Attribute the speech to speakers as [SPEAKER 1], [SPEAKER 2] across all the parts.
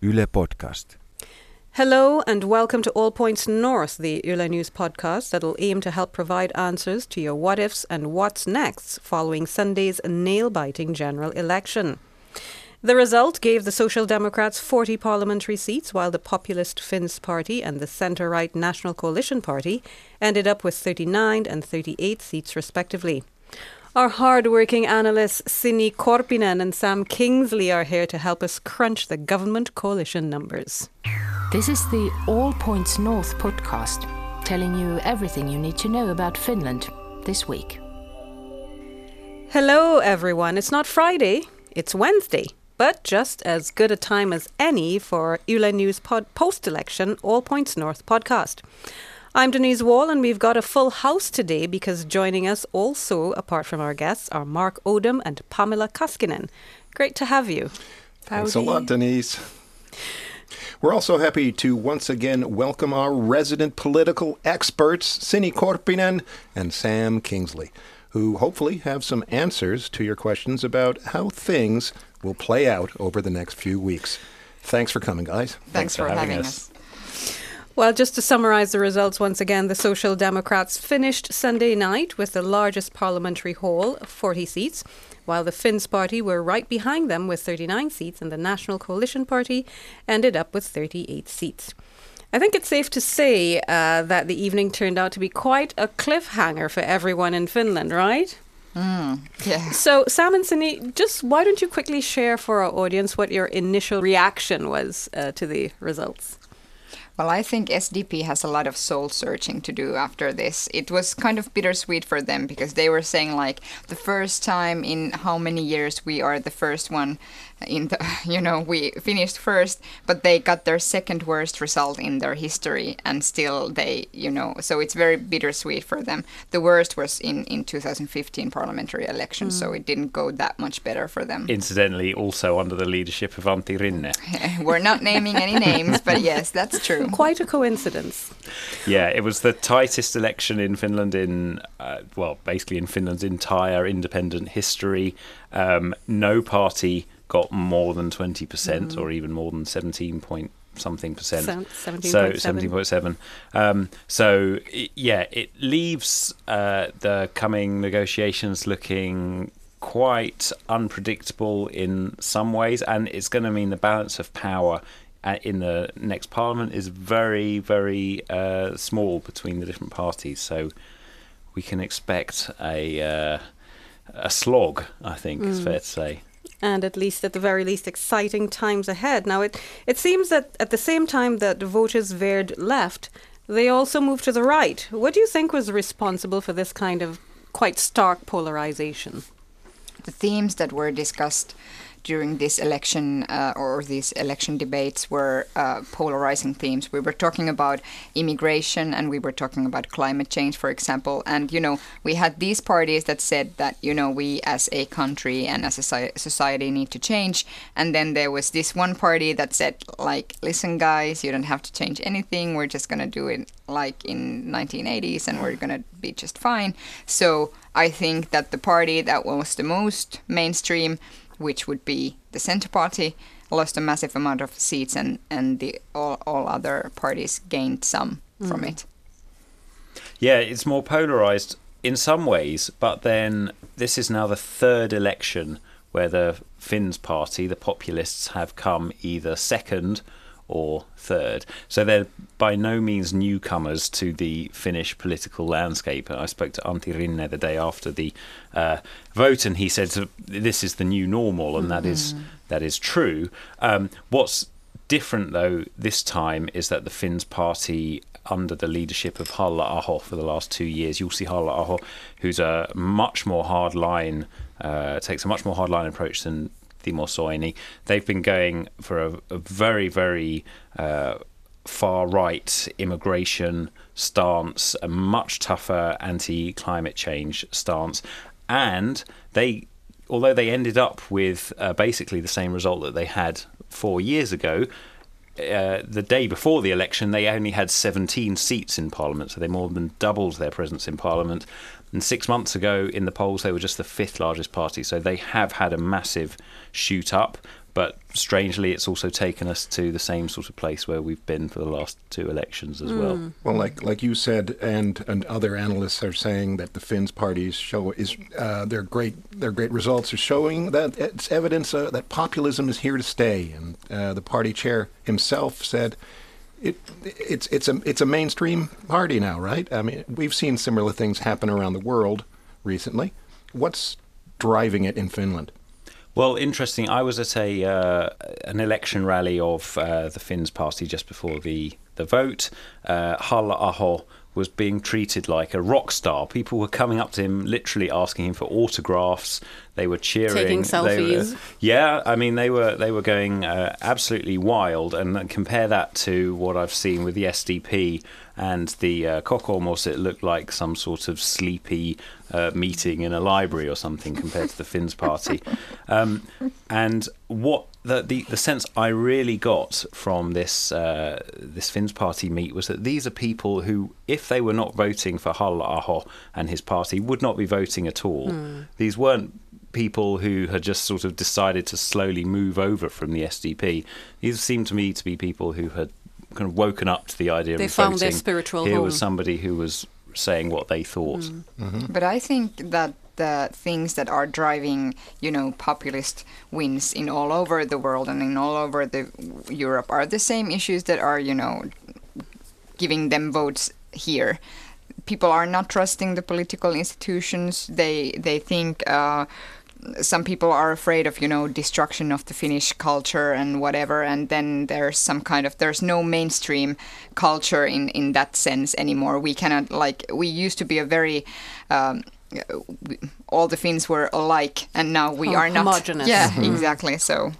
[SPEAKER 1] Yle Podcast.
[SPEAKER 2] Hello and welcome to All Points North, the Yle News podcast that'll aim to help provide answers to your what ifs and what's next following Sunday's nail biting general election. The result gave the Social Democrats 40 parliamentary seats, while the populist Finns Party and the centre right National Coalition Party ended up with 39 and 38 seats, respectively. Our hard-working analysts Sini Korpinen and Sam Kingsley are here to help us crunch the government coalition numbers.
[SPEAKER 3] This is the All Points North podcast, telling you everything you need to know about Finland this week.
[SPEAKER 2] Hello, everyone. It's not Friday, it's Wednesday, but just as good a time as any for Yle News pod- post-election All Points North podcast. I'm Denise Wall, and we've got a full house today because joining us also, apart from our guests, are Mark Odom and Pamela Kaskinen. Great to have you.
[SPEAKER 4] Thanks a lot, Denise. We're also happy to once again welcome our resident political experts, Sini Korpinen and Sam Kingsley, who hopefully have some answers to your questions about how things will play out over the next few weeks. Thanks for coming, guys.
[SPEAKER 5] Thanks,
[SPEAKER 6] Thanks
[SPEAKER 5] for,
[SPEAKER 6] for
[SPEAKER 5] having,
[SPEAKER 6] having
[SPEAKER 5] us.
[SPEAKER 2] Well, just to summarise the results once again, the Social Democrats finished Sunday night with the largest parliamentary haul, 40 seats, while the Finns Party were right behind them with 39 seats, and the National Coalition Party ended up with 38 seats. I think it's safe to say uh, that the evening turned out to be quite a cliffhanger for everyone in Finland, right?
[SPEAKER 5] Yeah.
[SPEAKER 2] So, Sam and Sini, just why don't you quickly share for our audience what your initial reaction was uh, to the results?
[SPEAKER 5] Well, I think SDP has a lot of soul searching to do after this. It was kind of bittersweet for them because they were saying like the first time in how many years we are the first one in the you know we finished first but they got their second worst result in their history and still they you know so it's very bittersweet for them the worst was in in 2015 parliamentary election so mm. it didn't go that much better for them
[SPEAKER 6] Incidentally, also under the leadership of Antti Rinne.
[SPEAKER 5] we're not naming any names but yes that's true
[SPEAKER 2] Quite a coincidence.
[SPEAKER 6] Yeah, it was the tightest election in Finland in, uh, well, basically in Finland's entire independent history. Um, no party got more than 20% or even more than 17 point something percent. So
[SPEAKER 2] 17.7.
[SPEAKER 6] 17.7. Um, so, i yeah, it leaves uh, the coming negotiations looking quite unpredictable in some ways, and it's going to mean the balance of power uh, in the next parliament is very, very uh, small between the different parties. So we can expect a uh, a slog. I think is fair to say.
[SPEAKER 2] and at least at the very least exciting times ahead. Now it it seems that at the same time that the voters veered left, they also moved to the right. What do you think was responsible for this kind of quite stark polarization?
[SPEAKER 5] the themes that were discussed during this election uh, or these election debates were uh, polarizing themes. We were talking about immigration and we were talking about climate change, for example. And, you know, we had these parties that said that, you know, we as a country and as a society need to change. And then there was this one party that said, like, listen, guys, you don't have to change anything. We're just going to do it like in 1980s and we're going to be just fine. So I think that the party that was the most mainstream which would be the Centre Party, lost a massive amount of seats, and and the all, all other parties gained some from mm. it.
[SPEAKER 6] Yeah, it's more polarized in some ways, but then this is now the third election where the Finns party, the populists, have come either second or third. So they're by no means newcomers to the Finnish political landscape. I spoke to Antti Rinne the day after the uh, vote, and he said this is the new normal, and that is that is true. Um, what's different though this time is that the Finns party under the leadership of Halla Aho for the last two years, You'll see Halla Aho, who's a much more hardline, uh, takes a much more hardline approach than Timo Soini. They've been going for a, a very, very uh, far right immigration stance, a much tougher anti climate change stance, and they, although they ended up with uh, basically the same result that they had four years ago. Uh, the day before the election, they only had 17 seats in Parliament, so they more than doubled their presence in Parliament. And six months ago, in the polls, they were just the fifth largest party, so they have had a massive shoot up. But strangely, it's also taken us to the same sort of place where we've been for the last two elections as well.
[SPEAKER 4] Well, like like you said, and and other analysts are saying that the Finns parties show is uh, their great their great results are showing that it's evidence uh, that populism is here to stay. And uh, the party chair himself said. It, it's it's a it's a mainstream party now, right? I mean, we've seen similar things happen around the world recently. What's driving it in Finland?
[SPEAKER 6] Well, interesting. I was at a uh, an election rally of uh, the Finns party just before the the vote. Uh, Halla-aho was being treated like a rock star. People were coming up to him, literally asking him for autographs. They were cheering,
[SPEAKER 2] Taking
[SPEAKER 6] They were-
[SPEAKER 2] selfies.
[SPEAKER 6] yeah, I mean they were they were going uh, absolutely wild. And compare that to what I've seen with the SDP and the uh, Kokoomus. It looked like some sort of sleepy uh, meeting in a library or something compared to the Finns party. Um, and what the, the the sense I really got from this uh, this Finns party meet was that these are people who, if they were not voting for Halla-aho and his party, would not be voting at all. Hmm. These weren't people who had just sort of decided to slowly move over from the SDP. These seemed to me to be people who had kind of woken up to the idea
[SPEAKER 2] They
[SPEAKER 6] of
[SPEAKER 2] found their
[SPEAKER 6] voting.
[SPEAKER 2] spiritual
[SPEAKER 6] Here
[SPEAKER 2] home.
[SPEAKER 6] was somebody who was saying what they thought. Hmm. Mm-hmm.
[SPEAKER 5] But I think that the things that are driving, you know, populist wins in all over the world and in all over the Europe are the same issues that are, you know, giving them votes here. People are not trusting the political institutions. They they think. Uh, some people are afraid of you know destruction of the Finnish culture and whatever, and then there's some kind of there's no mainstream culture in in that sense anymore. We cannot like we used to be a very um, Uh, all the Finns were alike, and now we
[SPEAKER 2] Hom-
[SPEAKER 5] are not.
[SPEAKER 2] homogeneous.
[SPEAKER 5] Yeah, mm-hmm. exactly. So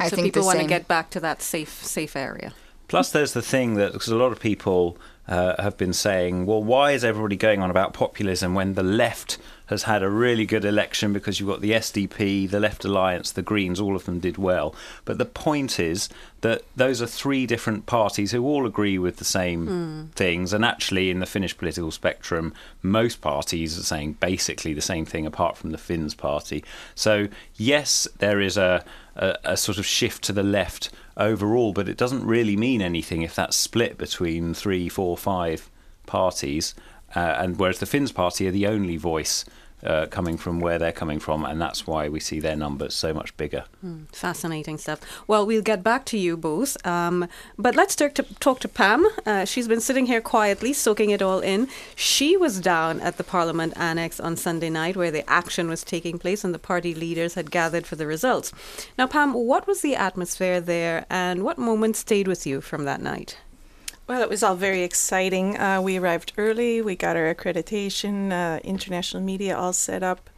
[SPEAKER 5] I
[SPEAKER 2] so
[SPEAKER 5] think
[SPEAKER 2] people want to get back to that safe safe area.
[SPEAKER 6] Plus, there's the thing that because a lot of people uh, have been saying, well, why is everybody going on about populism when the left has had a really good election because you've got the SDP, the Left Alliance, the Greens, all of them did well. But the point is that those are three different parties who all agree with the same things. And actually, in the Finnish political spectrum, most parties are saying basically the same thing apart from the Finns party. So, yes, there is a, a, a sort of shift to the left overall, but it doesn't really mean anything if that's split between three, four, five parties. Uh, and whereas the Finns party are the only voice uh, coming from where they're coming from, and that's why we see their numbers so much bigger.
[SPEAKER 2] Fascinating stuff. Well, we'll get back to you both. Um, but let's talk to, talk to Pam. Uh, she's been sitting here quietly, soaking it all in. She was down at the Parliament Annex on Sunday night where the action was taking place and the party leaders had gathered for the results. Now, Pam, what was the atmosphere there and what moments stayed with you from that night?
[SPEAKER 1] Well, it was all very exciting. Uh, we arrived early. We got our accreditation, uh, international media all set up.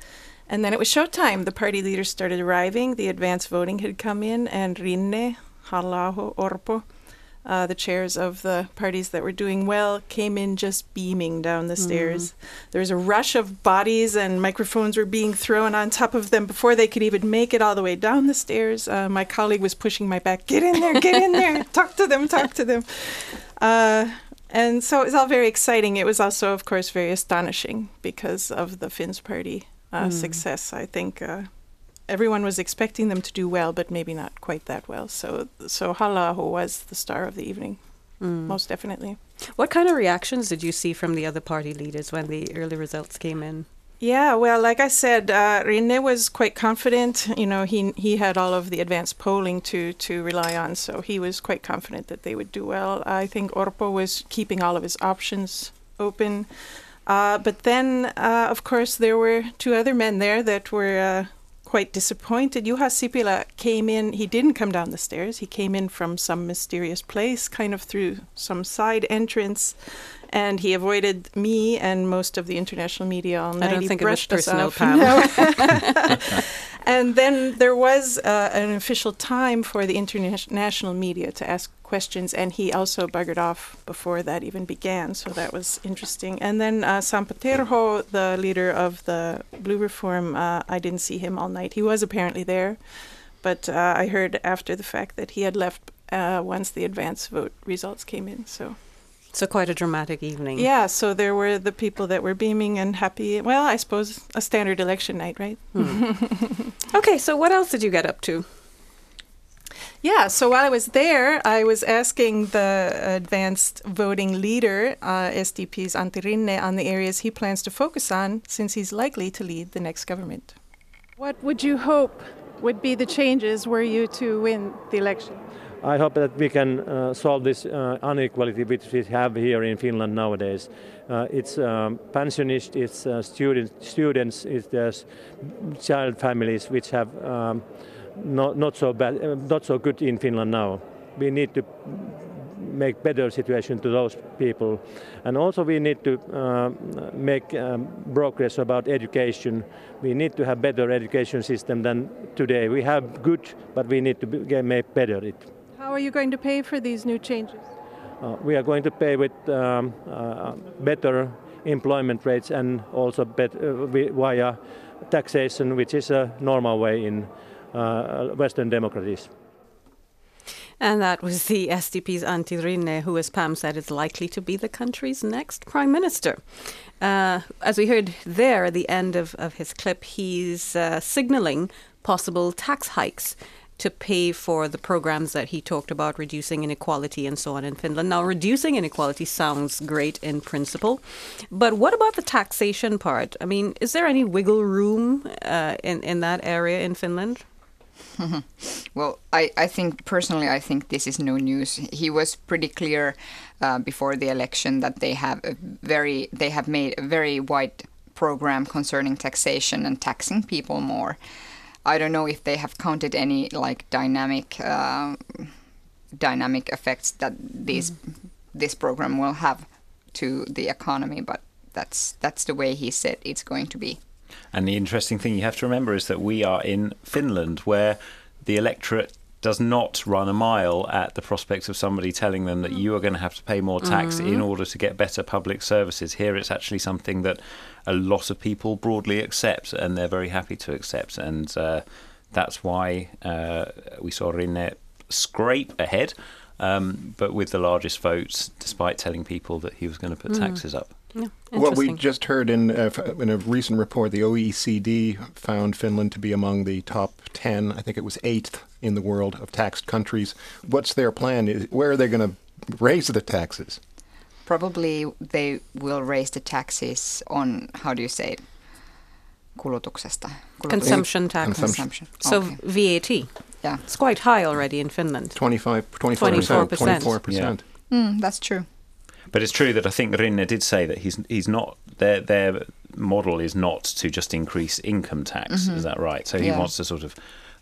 [SPEAKER 1] And then it was showtime. The party leaders started arriving. The advance voting had come in, and Rinne, Halla-aho, Orpo, uh, the chairs of the parties that were doing well, came in just beaming down the stairs. There was a rush of bodies, and microphones were being thrown on top of them before they could even make it all the way down the stairs. Uh, my colleague was pushing my back, Get in there, get in there, talk to them, talk to them. Uh, and so it was all very exciting. It was also, of course, very astonishing because of the Finns party uh, success. I think uh, everyone was expecting them to do well, but maybe not quite that well. So, so Halla-aho was the star of the evening, most definitely.
[SPEAKER 2] What kind of reactions did you see from the other party leaders when the early results came in?
[SPEAKER 1] Yeah, well, like I said, uh, Rinne was quite confident. You know, he he had all of the advanced polling to to rely on, so he was quite confident that they would do well. I think Orpo was keeping all of his options open. Uh, but then, uh, of course, there were two other men there that were uh, quite disappointed. Juha Sipilä came in. He didn't come down the stairs. He came in from some mysterious place, kind of through some side entrance. And he avoided me and most of the international media all night.
[SPEAKER 2] don't
[SPEAKER 1] He
[SPEAKER 2] think it was personal.
[SPEAKER 1] No. and then there was uh, an official time for the international media to ask questions, and he also buggered off before that even began. So that was interesting. And then uh, Sampo Terho, the leader of the Blue Reform, uh, I didn't see him all night. He was apparently there, but uh, I heard after the fact that he had left uh, once the advance vote results came in. So.
[SPEAKER 2] So quite a dramatic evening.
[SPEAKER 1] Yeah, so there were the people that were beaming and happy. Well, I suppose a standard election night, right?
[SPEAKER 2] Okay, so what else did you get up to?
[SPEAKER 1] Yeah, so while I was there, I was asking the advanced voting leader, uh, SDP's Antti Rinne, on the areas he plans to focus on since he's likely to lead the next government. What would you hope would be the changes were you to win the election?
[SPEAKER 7] I hope that we can uh, solve this uh, inequality which we have here in Finland nowadays. Uh, it's um, pensionists, it's uh, students, students, it's child families which have um, not, not so bad, uh, not so good in Finland now. We need to make better situation to those people, and also we need to uh, make um, progress about education. We need to have better education system than today. We have good, but we need to make better it.
[SPEAKER 1] How are you going to pay for these new changes?
[SPEAKER 7] Uh, we are going to pay with um, uh, better employment rates and also bet, uh, via taxation, which is a normal way in uh, Western democracies.
[SPEAKER 2] And that was the SDP's Antti Rinne, who, as Pam said, is likely to be the country's next prime minister. Uh, as we heard there at the end of, of his clip, he's uh, signalling possible tax hikes to pay for the programs that he talked about, reducing inequality and so on in Finland. Now, reducing inequality sounds great in principle, but what about the taxation part? I mean, is there any wiggle room uh, in, in that area in Finland?
[SPEAKER 5] well, I, I think personally, I think this is no news. He was pretty clear uh, before the election that they have a very they have made a very wide program concerning taxation and taxing people more. I don't know if they have counted any like dynamic uh, dynamic effects that these mm. this program will have to the economy, but that's that's the way he said it's going to be.
[SPEAKER 6] And the interesting thing you have to remember is that we are in Finland, where the electorate does not run a mile at the prospect of somebody telling them that you are going to have to pay more tax mm-hmm. in order to get better public services. Here, it's actually something that a lot of people broadly accept, and they're very happy to accept. And uh, that's why uh, we saw Rinne scrape ahead, um, but with the largest votes, despite telling people that he was going to put mm. taxes up.
[SPEAKER 4] Yeah, what we just heard in uh, in a recent report, the OECD found Finland to be among the top ten. I think it was eighth in the world of taxed countries. What's their plan? Where are they going to raise the taxes?
[SPEAKER 5] Probably they will raise the taxes on how do you say it? kulutuksesta.
[SPEAKER 2] Consumption tax.
[SPEAKER 5] Consumption.
[SPEAKER 2] So
[SPEAKER 5] okay.
[SPEAKER 2] VAT.
[SPEAKER 5] Yeah.
[SPEAKER 2] It's quite high already in Finland.
[SPEAKER 4] 25, 24%. 24%.
[SPEAKER 5] Yeah. Mm, that's true.
[SPEAKER 6] But it's true that I think Rinne did say that he's he's not their their model is not to just increase income tax. Mm-hmm. Is that right? So he yeah. wants to sort of.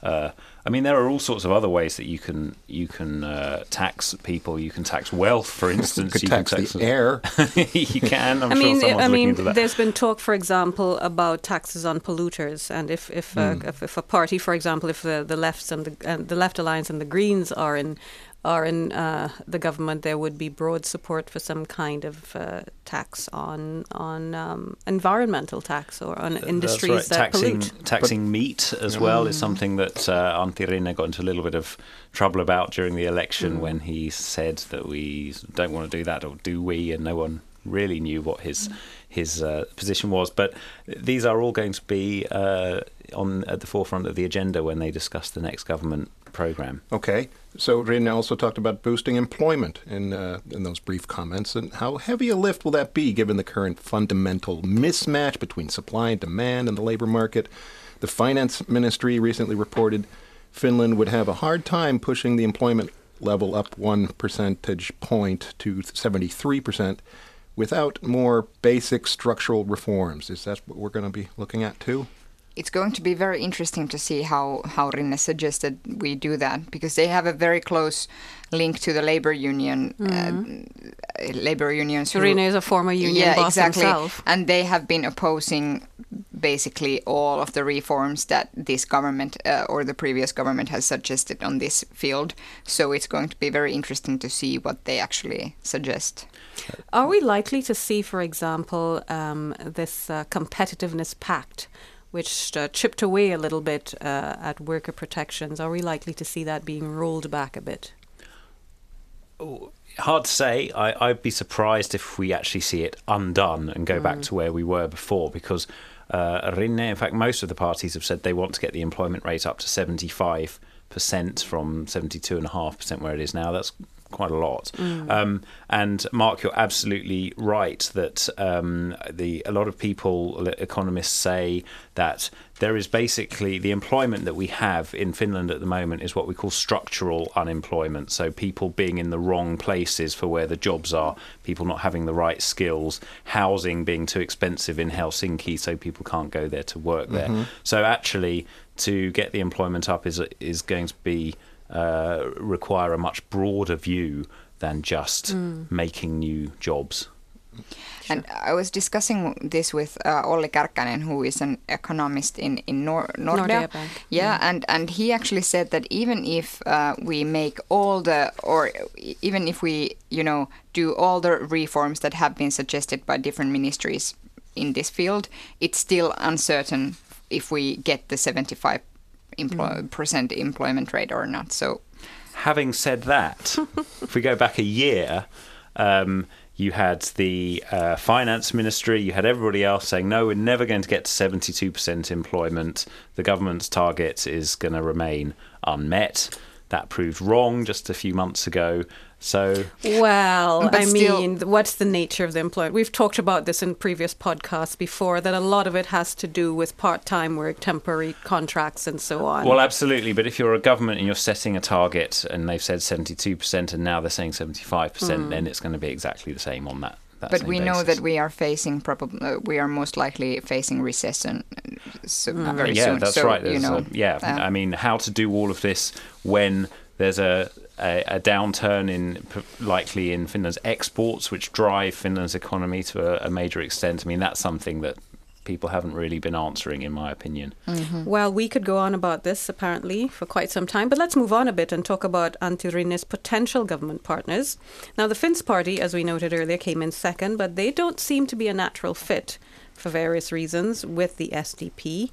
[SPEAKER 6] Uh, I mean, there are all sorts of other ways that you can you can uh, tax people. You can tax wealth, for instance.
[SPEAKER 4] you, you tax can tax the air.
[SPEAKER 6] you can. I'm
[SPEAKER 2] i mean,
[SPEAKER 6] sure
[SPEAKER 2] I mean, there's been talk, for example, about taxes on polluters, and if if, mm. uh, hmm. if, if a party, for example, if the the lefts and the and the left alliance and the Greens are in are in uh, the government, there would be broad support for some kind of uh, tax on on um, environmental tax or on industries
[SPEAKER 6] right.
[SPEAKER 2] that
[SPEAKER 6] taxing,
[SPEAKER 2] pollute.
[SPEAKER 6] Taxing meat as well is something that uh, Antti Rinne got into a little bit of trouble about during the election mm. when he said that we don't want to do that, or do we? And no one really knew what his his uh, position was. But these are all going to be uh, on at the forefront of the agenda when they discuss the next government program.
[SPEAKER 4] Okay. So Rinne also talked about boosting employment in uh, in those brief comments, and how heavy a lift will that be given the current fundamental mismatch between supply and demand in the labor market? The finance ministry recently reported Finland would have a hard time pushing the employment level up one percentage point to 73 percent without more basic structural reforms. Is that what we're going to be looking at too?
[SPEAKER 5] It's going to be very interesting to see how, how Rinne suggested we do that because they have a very close link to the labor union. Mm-hmm. Uh, labor unions.
[SPEAKER 2] Rinne is a former union
[SPEAKER 5] yeah,
[SPEAKER 2] boss
[SPEAKER 5] exactly.
[SPEAKER 2] himself.
[SPEAKER 5] And they have been opposing basically all of the reforms that this government uh, or the previous government has suggested on this field. So it's going to be very interesting to see what they actually suggest.
[SPEAKER 2] Are we likely to see, for example, um, this uh, competitiveness pact? Which uh, chipped away a little bit uh, at worker protections. Are we likely to see that being rolled back a bit?
[SPEAKER 6] Oh, hard to say. I, would be surprised if we actually see it undone and go mm. back to where we were before because uh, Rinne, in fact, most of the parties have said they want to get the employment rate up to 75 percent from seventy two and a half percent where it is now. That's quite a lot. Um, and Mark, you're absolutely right that um, the a lot of people, economists say that there is basically the employment that we have in Finland at the moment is what we call structural unemployment. So people being in the wrong places for where the jobs are, people not having the right skills, housing being too expensive in Helsinki, so people can't go there to work there. So actually, to get the employment up is is going to be uh, require a much broader view than just mm. making new jobs. Sure.
[SPEAKER 5] And I was discussing this with uh, Olli Kärkkäinen, who is an economist in in Nor- Nordea.
[SPEAKER 2] Nordea
[SPEAKER 5] yeah, mm. and and he actually said that even if uh, we make all the or even if we you know do all the reforms that have been suggested by different ministries in this field, it's still uncertain if we get the 75 empl- mm-hmm. percent employment rate or not. So,
[SPEAKER 6] having said that, if we go back a year. Um, you had the uh, finance ministry, you had everybody else saying, no, we're never going to get to 72% employment. The government's target is going to remain unmet. That proved wrong just a few months ago. So,
[SPEAKER 2] Well, I
[SPEAKER 5] still-
[SPEAKER 2] mean, what's the nature of the employment? We've talked about this in previous podcasts before that a lot of it has to do with part time work, temporary contracts, and so on.
[SPEAKER 6] well, absolutely. But if you're a government and you're setting a target and they've said 72% and now they're saying 75%, then it's going to be exactly the same on that. that
[SPEAKER 5] but
[SPEAKER 6] same
[SPEAKER 5] we know that we are facing probably uh, we are most likely facing recession uh, so very
[SPEAKER 6] yeah,
[SPEAKER 5] soon.
[SPEAKER 6] that's
[SPEAKER 5] so,
[SPEAKER 6] right.
[SPEAKER 5] You know,
[SPEAKER 6] a- yeah,
[SPEAKER 5] uh,
[SPEAKER 6] I mean, how to do all of this when there's a, a, a downturn in likely in Finland's exports, which drive Finland's economy to a, a major extent. I mean, that's something that people haven't really been answering, in my opinion. Mm-hmm.
[SPEAKER 2] Well, we could go on about this apparently for quite some time, but let's move on a bit and talk about Antti Rinne's potential government partners. Now, the Finns party, as we noted earlier, came in second, but they don't seem to be a natural fit for various reasons with the SDP,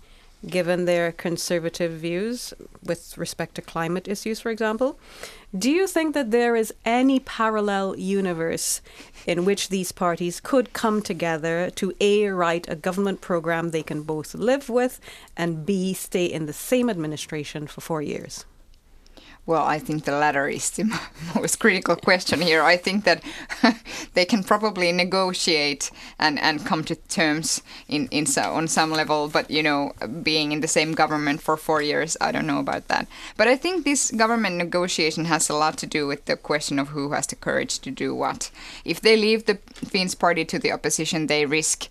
[SPEAKER 2] given their conservative views with respect to climate issues, for example. Do you think that there is any parallel universe in which these parties could come together to A, write a government program they can both live with, and B, stay in the same administration for four years?
[SPEAKER 5] Well, I think the latter is the most critical question here. I think that they can probably negotiate and, and come to terms in, in so, on some level, but you know, being in the same government for four years, I don't know about that. But I think this government negotiation has a lot to do with the question of who has the courage to do what. If they leave the Finns party to the opposition, they risk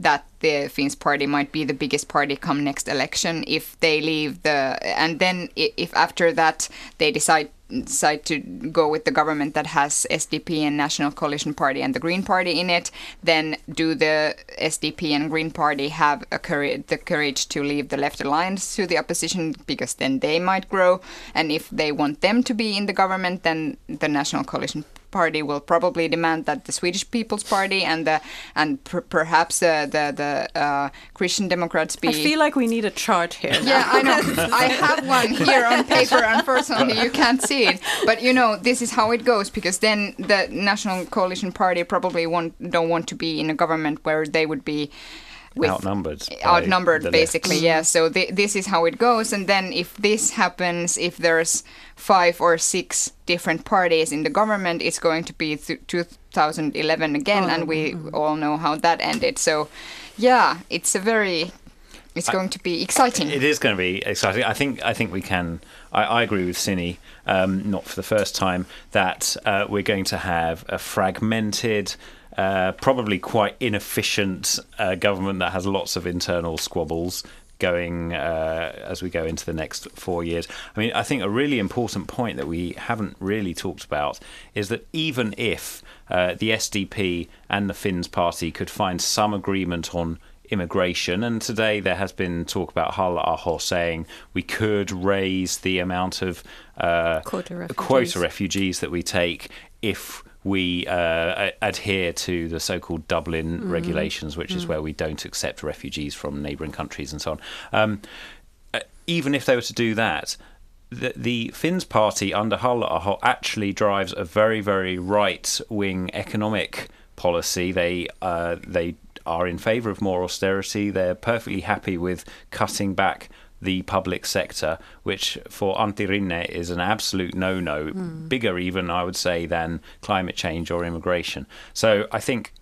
[SPEAKER 5] that the Finns party might be the biggest party come next election if they leave the and then if after that they decide decide to go with the government that has SDP and National Coalition Party and the Green Party in it, then do the SDP and Green Party have courage, the courage to leave the left alliance to the opposition? Because then they might grow, and if they want them to be in the government, then the National Coalition Party will probably demand that the Swedish People's Party and the and per- perhaps the the, the uh, Christian Democrats be.
[SPEAKER 2] I feel like we need a chart here. now.
[SPEAKER 5] Yeah, I know. I have one here on paper. Unfortunately, you can't see it. But you know, this is how it goes because then the National Coalition Party probably want, don't want to be in a government where they would be with
[SPEAKER 6] Outnumbered.
[SPEAKER 5] outnumbered basically
[SPEAKER 6] left.
[SPEAKER 5] yeah so th- this is how it goes and then if this happens if there's five or six different parties in the government it's going to be th- 2011 again and we all know how that ended so yeah it's a very it's going to be exciting
[SPEAKER 6] It is going to be exciting. I think. I think we can. I, I agree with Sini, um, not for the first time, that uh, we're going to have a fragmented, uh, probably quite inefficient uh, government that has lots of internal squabbles going uh, as we go into the next four years. I mean, I think a really important point that we haven't really talked about is that even if uh, the SDP and the Finns party could find some agreement on immigration. And today there has been talk about Halla Aho saying we could raise the amount of uh,
[SPEAKER 2] Quota refugees.
[SPEAKER 6] quota refugees that we take if we uh, adhere to the so-called Dublin regulations, which is where we don't accept refugees from neighbouring countries and so on. Um, uh, even if they were to do that, the, the Finns party under Halla actually drives a very, very right-wing economic policy. They uh, they are in favour of more austerity. They're perfectly happy with cutting back the public sector, which for Antti Rinne is an absolute no no, bigger even, I would say, than climate change or immigration. So I think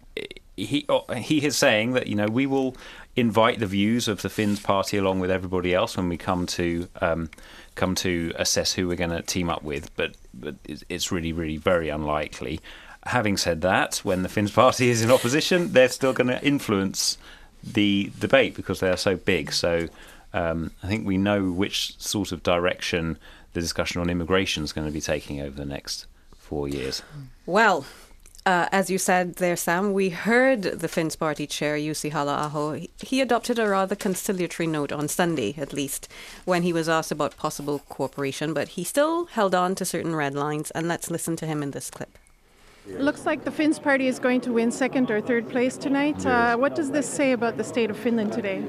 [SPEAKER 6] he he is saying that you know we will invite the views of the Finns party along with everybody else when we come to um, come to assess who we're going to team up with, but but it's- it's really really very unlikely. Having said that, when the Finns party is in opposition, they're still going to influence the debate because they are so big. So um, I think we know which sort of direction the discussion on immigration is going to be taking over the next four years.
[SPEAKER 2] Well, uh, as you said there, Sam, we heard the Finns party chair, Jussi Halla-aho. He- He adopted a rather conciliatory note on Sunday, at least, when he was asked about possible cooperation, but he still held on to certain red lines, and let's listen to him in this clip.
[SPEAKER 1] Looks like the Finns party is going to win second or third place tonight. Uh, what does this say about the state of Finland today?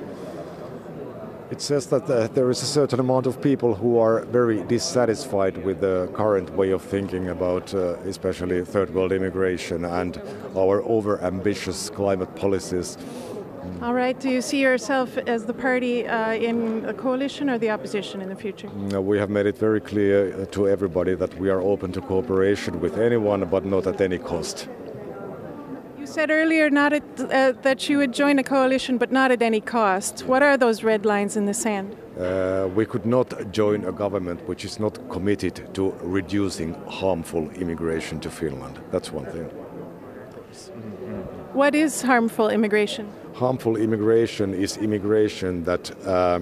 [SPEAKER 8] It says that uh, there is a certain amount of people who are very dissatisfied with the current way of thinking about, uh, especially third world immigration and our over ambitious climate policies.
[SPEAKER 1] All right. Do you see yourself as the party uh, in a coalition or the opposition in the future?
[SPEAKER 8] No, We have made it very clear uh, to everybody that we are open to cooperation with anyone, but not at any cost.
[SPEAKER 1] You said earlier not at, uh, that you would join a coalition, but not at any cost. What are those red lines in the sand?
[SPEAKER 8] Uh, we could not join a government which is not committed to reducing harmful immigration to Finland. That's one thing.
[SPEAKER 1] What is harmful immigration?
[SPEAKER 8] harmful immigration is immigration that uh,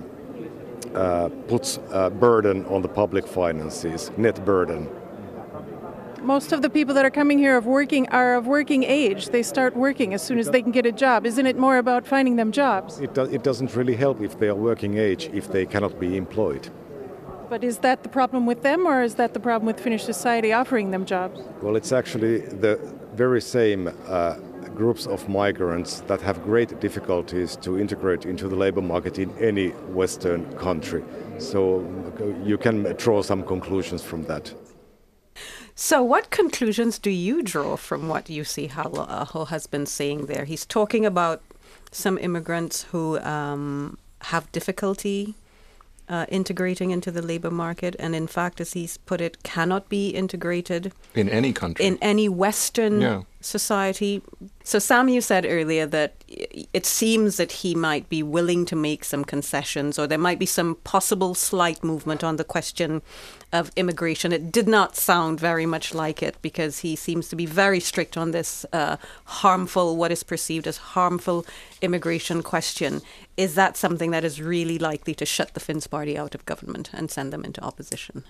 [SPEAKER 8] uh, puts a burden on the public finances, net burden.
[SPEAKER 1] Most of the people that are coming here of working are of working age. They start working as soon as they can get a job. Isn't it more about finding them jobs?
[SPEAKER 8] It, do, it doesn't really help if they are working age if they cannot be employed.
[SPEAKER 1] But is that the problem with them, or is that the problem with Finnish society offering them jobs?
[SPEAKER 8] Well, it's actually the very same uh, groups of migrants that have great difficulties to integrate into the labor market in any Western country. So uh, you can draw some conclusions from that.
[SPEAKER 2] So, what conclusions do you draw from what Jussi Halla-aho has been saying there? He's talking about some immigrants who um, have difficulty uh, integrating into the labor market, and in fact, as he's put it, cannot be integrated
[SPEAKER 4] In any country.
[SPEAKER 2] in any Western
[SPEAKER 4] Yeah.
[SPEAKER 2] Society. So, Sam, you said earlier that it seems that he might be willing to make some concessions, or there might be some possible slight movement on the question of immigration. It did not sound very much like it because he seems to be very strict on this uh, harmful, what is perceived as harmful immigration question. Is that something that is really likely to shut the Finns party out of government and send them into opposition?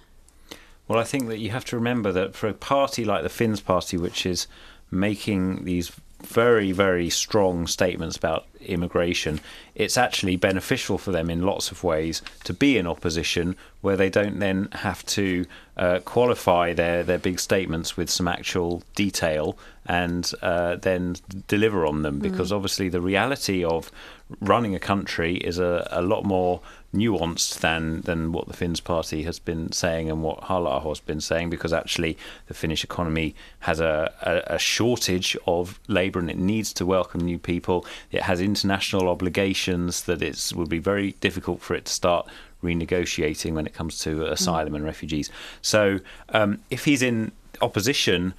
[SPEAKER 6] Well, I think that you have to remember that for a party like the Finns party, which is making these very, very strong statements about immigration, it's actually beneficial for them in lots of ways to be in opposition where they don't then have to uh, qualify their, their big statements with some actual detail and uh, then deliver on them. Because obviously, the reality of running a country is a, a lot more nuanced than than what the Finns party has been saying and what halla has been saying because actually the Finnish economy has a, a, a shortage of labour and it needs to welcome new people. It has international obligations that it would be very difficult for it to start renegotiating when it comes to asylum and refugees. So um, if he's in opposition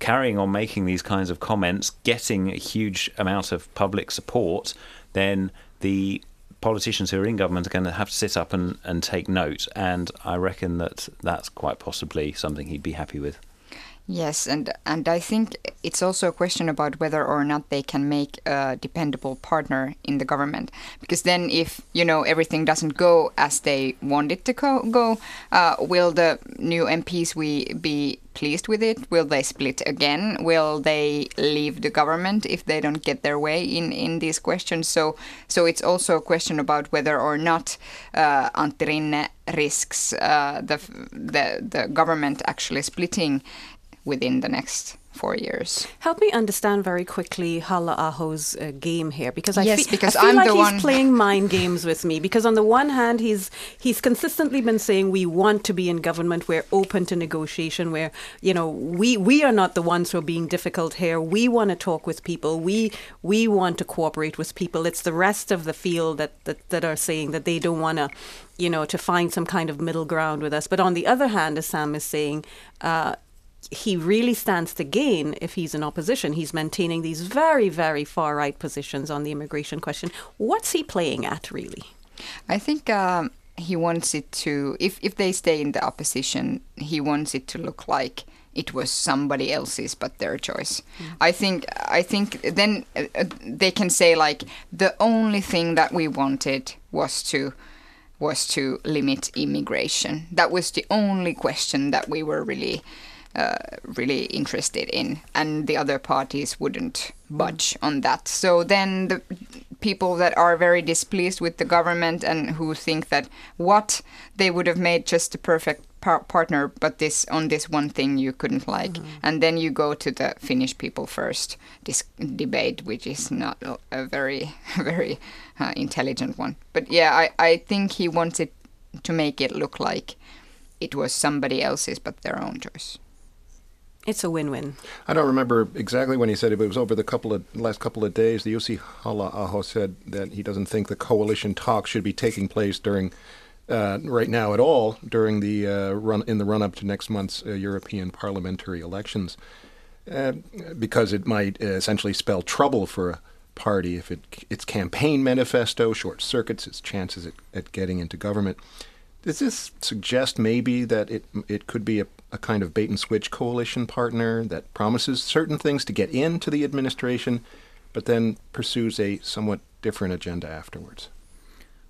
[SPEAKER 6] carrying on making these kinds of comments, getting a huge amount of public support, then the politicians who are in government are going to have to sit up and, and take note. And I reckon that that's quite possibly something he'd be happy with.
[SPEAKER 5] Yes, and and I think it's also a question about whether or not they can make a dependable partner in the government. Because then, if you know everything doesn't go as they want it to go, go uh, will the new MPs we be pleased with it? Will they split again? Will they leave the government if they don't get their way in in these questions? So so it's also a question about whether or not uh, Antti Rinne risks uh, the the the government actually splitting within the next four years.
[SPEAKER 2] Help me understand very quickly Halla Aho's uh, game here, because I,
[SPEAKER 5] Yes,
[SPEAKER 2] fe-
[SPEAKER 5] because
[SPEAKER 2] I feel
[SPEAKER 5] I'm
[SPEAKER 2] like he's
[SPEAKER 5] one-
[SPEAKER 2] playing mind games with me. Because on the one hand, he's he's consistently been saying we want to be in government, we're open to negotiation, where you know we we are not the ones who are being difficult here. We want to talk with people. We we want to cooperate with people. It's the rest of the field that that, that are saying that they don't want to you know, to find some kind of middle ground with us. But on the other hand, as Sam is saying, uh, he really stands to gain if he's in opposition. He's maintaining these very, very far right positions on the immigration question. What's he playing at, really?
[SPEAKER 5] I think um, he wants it to, if, if they stay in the opposition, he wants it to look like it was somebody else's but their choice. I think I think then uh, uh, they can say like the only thing that we wanted was to was to limit immigration. That was the only question that we were really uh, really interested in, and the other parties wouldn't budge on that. So then the people that are very displeased with the government and who think that what they would have made just a perfect par- partner, but this on this one thing you couldn't like, and then you go to the Finnish people first dis- debate, which is not a, a very very uh, intelligent one. But yeah, I I think he wanted to make it look like it was somebody else's but their own choice.
[SPEAKER 2] It's a win-win.
[SPEAKER 4] I don't remember exactly when he said it, but it was over the couple of last couple of days. The Jussi Halla-aho said that he doesn't think the coalition talks should be taking place during uh, right now at all during the uh, run in the run up to next month's uh, European parliamentary elections, uh, because it might uh, essentially spell trouble for a party if it its campaign manifesto short circuits its chances at, at getting into government. Does this suggest maybe that it it could be a, a kind of bait and switch coalition partner that promises certain things to get into the administration, but then pursues a somewhat different agenda afterwards?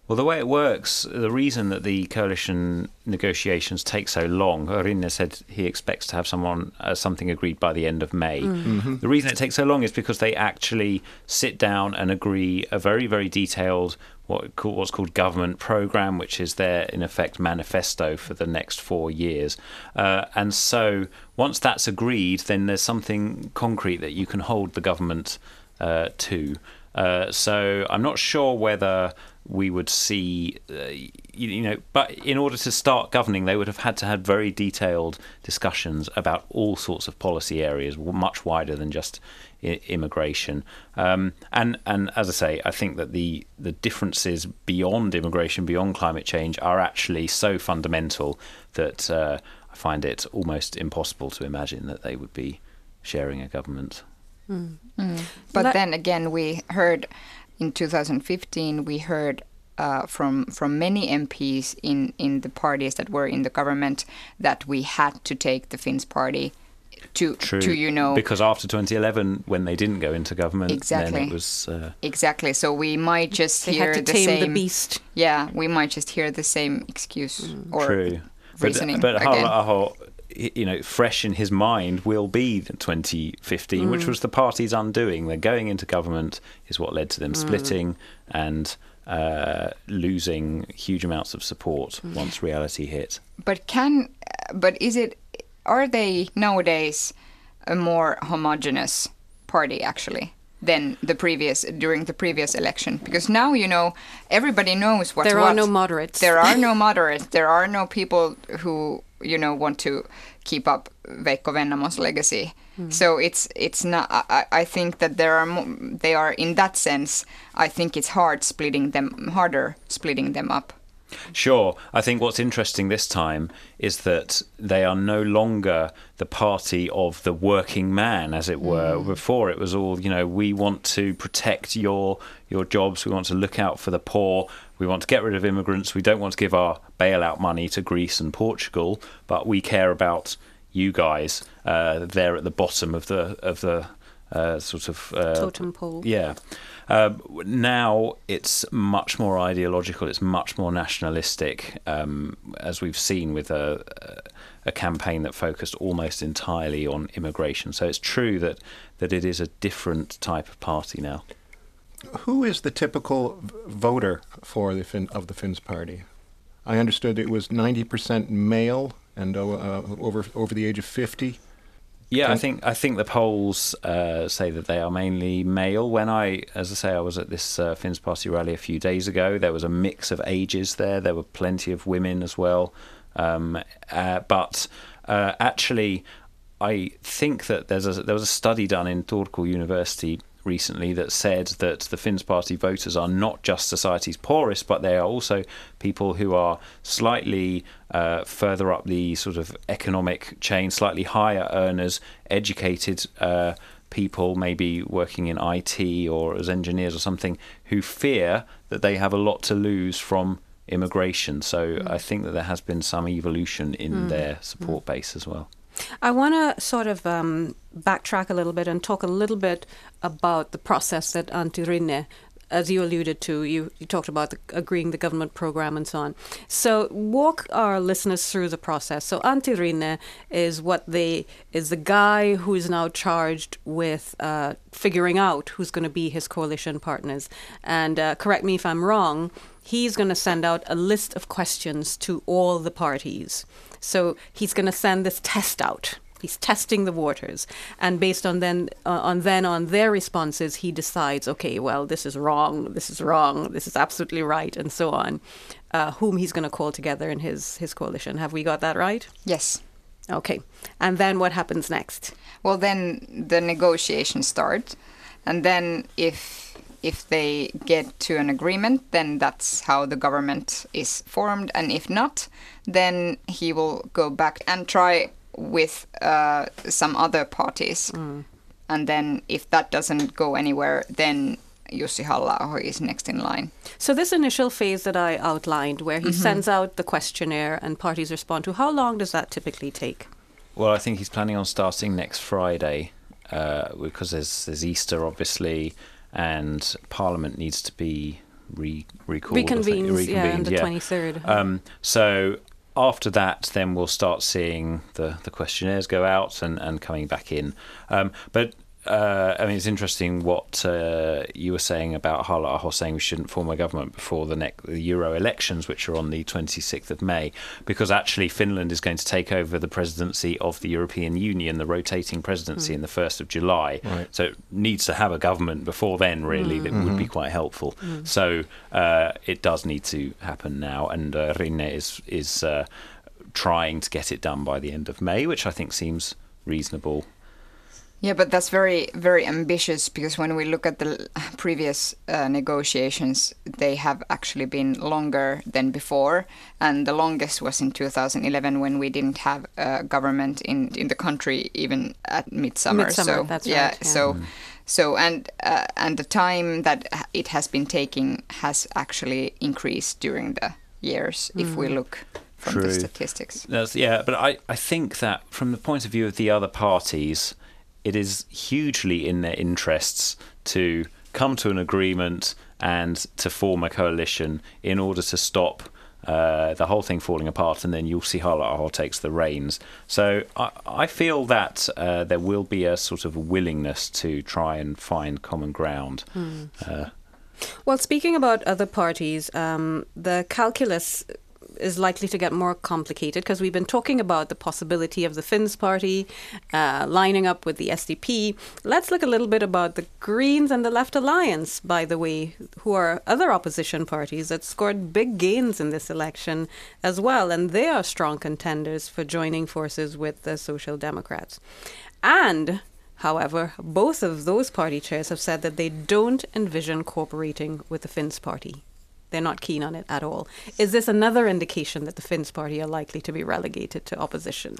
[SPEAKER 6] Well, the way it works, the reason that the coalition negotiations take so long, Rinne said he expects to have someone uh, something agreed by the end of May. The reason it takes so long is because they actually sit down and agree a very, very detailed what what's called government program, which is their in effect manifesto for the next four years. Uh, and so once that's agreed, then there's something concrete that you can hold the government uh, to. Uh, so I'm not sure whether we would see, uh, you, you know, but in order to start governing, they would have had to have very detailed discussions about all sorts of policy areas, much wider than just I- immigration. Um, and and as I say, I think that the the differences beyond immigration, beyond climate change, are actually so fundamental that uh, I find it almost impossible to imagine that they would be sharing a government.
[SPEAKER 5] But
[SPEAKER 2] Let-
[SPEAKER 5] then again, we heard in 2015 we heard uh, from from many MPs in in the parties that were in the government that we had to take the Finns party to
[SPEAKER 6] True.
[SPEAKER 5] to you know
[SPEAKER 6] because after 2011, when they didn't go into government, then
[SPEAKER 5] Exactly.
[SPEAKER 6] it was. Uh,
[SPEAKER 5] exactly. So we might just
[SPEAKER 2] They
[SPEAKER 5] hear
[SPEAKER 2] had to
[SPEAKER 5] the
[SPEAKER 2] tame
[SPEAKER 5] same.
[SPEAKER 2] the beast.
[SPEAKER 5] Yeah, we might just hear the same excuse or
[SPEAKER 6] True.
[SPEAKER 5] reasoning
[SPEAKER 6] but, but
[SPEAKER 5] again.
[SPEAKER 6] Halla-aho, you know, fresh in his mind will be 2015,
[SPEAKER 5] Mm.
[SPEAKER 6] which was the party's undoing. They're going into government is what led to them
[SPEAKER 5] Mm.
[SPEAKER 6] splitting and uh, losing huge amounts of support
[SPEAKER 5] Mm.
[SPEAKER 6] once reality hit.
[SPEAKER 5] But can but is it are they nowadays a more homogeneous party actually than the previous during the previous election? Because now you know everybody knows what
[SPEAKER 2] There
[SPEAKER 5] what.
[SPEAKER 2] are no moderates.
[SPEAKER 5] There are no moderates. There are no people who you know want to keep up Veikko Vennamo's legacy. Hmm. So it's it's not. I, I- think that there are they are in that sense. I think it's hard splitting them harder splitting them up.
[SPEAKER 6] Sure. I think what's interesting this time is that they are no longer the party of the working man, as it were. Before it was all, you know, we want to protect your your jobs, we want to look out for the poor, we want to get rid of immigrants, we don't want to give our bailout money to Greece and Portugal, but we care about you guys. Uh, there at the bottom of the of the uh, sort of uh,
[SPEAKER 2] Totem pole.
[SPEAKER 6] yeah. Um, now it's much more ideological. It's much more nationalistic, um, as we've seen with a, a campaign that focused almost entirely on immigration. So it's true that that it is a different type of party now.
[SPEAKER 4] Who is the typical voter for the fin- of the Finns party? I understood it was 90% male and uh, over over the age of 50.
[SPEAKER 6] Yeah, I think I think the polls uh, say that they are mainly male. When I, as I say, I was at this uh, Finns Party rally a few days ago. There was a mix of ages there. There were plenty of women as well, um, uh, but uh, actually, I think that there's a, there was a study done in Turku University recently that said that the Finns Party voters are not just society's poorest, but they are also people who are slightly uh, further up the sort of economic chain, slightly higher earners, educated uh, people, maybe working in IT or as engineers or something, who fear that they have a lot to lose from immigration. So I think that there has been some evolution in their support base as well.
[SPEAKER 2] I want to sort of um, backtrack a little bit and talk a little bit about the process that Antti Rinne, as you alluded to, you, you talked about the, agreeing the government program and so on. So walk our listeners through the process. So Antti Rinne is what they is the guy who is now charged with uh, figuring out who's going to be his coalition partners. And uh, correct me if I'm wrong. He's going to send out a list of questions to all the parties. So he's going to send this test out. He's testing the waters, and based on then uh, on then on their responses, he decides, okay, well, this is wrong, this is wrong, this is absolutely right, and so on. Uh, whom he's going to call together in his his coalition? Have we got that right?
[SPEAKER 5] Yes.
[SPEAKER 2] Okay, and then what happens next?
[SPEAKER 5] Well, then the negotiations start, and then if if they get to an agreement, then that's how the government is formed, and if not, then he will go back and try with uh, some other parties, and then if that doesn't go anywhere, then Jussi halla is next in line.
[SPEAKER 2] So this initial phase that I outlined, where he sends out the questionnaire and parties respond to, how long does that typically take?
[SPEAKER 6] Well, I think he's planning on starting next Friday uh, because there's there's Easter obviously, and Parliament needs to be re recalled.
[SPEAKER 2] Reconvenes, yeah, on the
[SPEAKER 6] yeah.
[SPEAKER 2] 23rd.
[SPEAKER 6] Um, so after that, then we'll start seeing the, the questionnaires go out and, and coming back in. Um, but uh, I mean, it's interesting what uh, you were saying about Halla-aho saying we shouldn't form a government before the next the Euro elections, which are on the 26th of May, because actually Finland is going to take over the presidency of the European Union, the rotating presidency, in the 1st of July.
[SPEAKER 4] Right.
[SPEAKER 6] So it needs to have a government before then, really, that would be quite helpful. So uh, it does need to happen now, and uh, Rinne is is uh, trying to get it done by the end of May, which I think seems reasonable.
[SPEAKER 5] Yeah, but that's very, very ambitious because when we look at the previous uh, negotiations, they have actually been longer than before. And the longest was in 2011 when we didn't have a government in, in the country even at midsummer.
[SPEAKER 2] Midsummer,
[SPEAKER 5] so,
[SPEAKER 2] that's
[SPEAKER 5] yeah,
[SPEAKER 2] right, yeah.
[SPEAKER 5] So, so and uh, and the time that it has been taking has actually increased during the years if we look from the statistics.
[SPEAKER 6] That's, yeah, but I, I think that from the point of view of the other parties, it is hugely in their interests to come to an agreement and to form a coalition in order to stop uh, the whole thing falling apart, and then Jussi halla takes the reins. So I, I feel that uh, there will be a sort of willingness to try and find common ground. Uh,
[SPEAKER 2] Well, speaking about other parties, um, the calculus is likely to get more complicated because we've been talking about the possibility of the Finns party uh, lining up with the SDP. Let's look a little bit about the Greens and the Left Alliance, by the way, who are other opposition parties that scored big gains in this election as well. And they are strong contenders for joining forces with the Social Democrats. And However, both of those party chairs have said that they don't envision cooperating with the Finns party. They're not keen on it at all. Is this another indication that the Finns party are likely to be relegated to opposition?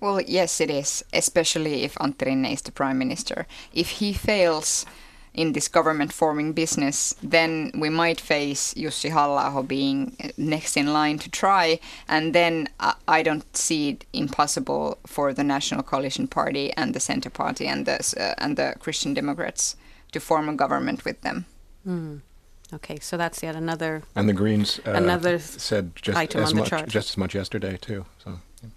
[SPEAKER 5] Well, yes, it is, especially if Antti Rinne is the prime minister. If he fails in this government forming business, then we might face Jussi halla being uh, next in line to try, and then I- I don't see it impossible for the National Coalition Party and the Centre Party and the uh, and the Christian Democrats to form a government with them. Hmm.
[SPEAKER 2] Okay, so that's yet another.
[SPEAKER 4] And the Greens uh,
[SPEAKER 2] Another
[SPEAKER 4] said just
[SPEAKER 2] item
[SPEAKER 4] as
[SPEAKER 2] on the
[SPEAKER 4] much
[SPEAKER 2] chart.
[SPEAKER 4] just as much yesterday too. So, yeah.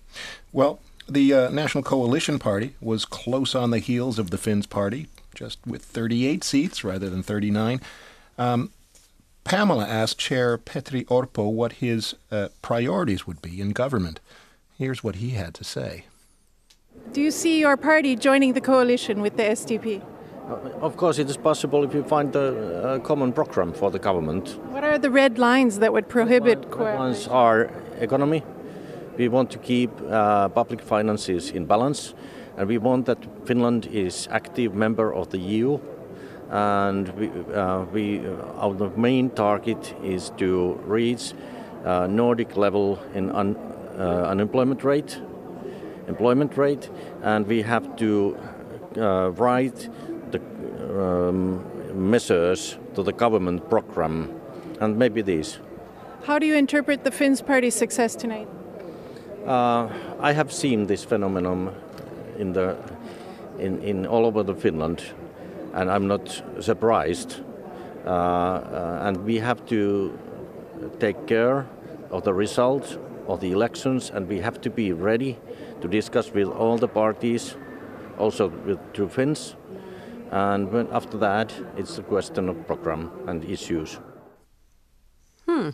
[SPEAKER 4] well, the uh, National Coalition Party was close on the heels of the Finns Party, just with 38 seats rather than 39. Um, Pamela asked Chair Petteri Orpo what his uh, priorities would be in government. Here's what he had to say.
[SPEAKER 1] Do you see your party joining the coalition with the SDP?
[SPEAKER 9] Of course, it is possible if you find a, a common program for the government.
[SPEAKER 1] What are the red lines that would prohibit co-
[SPEAKER 9] Ones are economy. We want to keep uh, public finances in balance, and we want that Finland is active member of the EU. And we, uh, we uh, our main target is to reach uh, Nordic level in un, uh, unemployment rate, employment rate, and we have to uh, write the um, measures to the government program, and maybe these.
[SPEAKER 1] How do you interpret the Finns party's success tonight?
[SPEAKER 9] Uh, I have seen this phenomenon in the in, in all over the Finland, and I'm not surprised. Uh, uh, and we have to take care of the result of the elections, and we have to be ready to discuss with all the parties, also with two Finns. And after that, it's a question of program and issues. Hmm.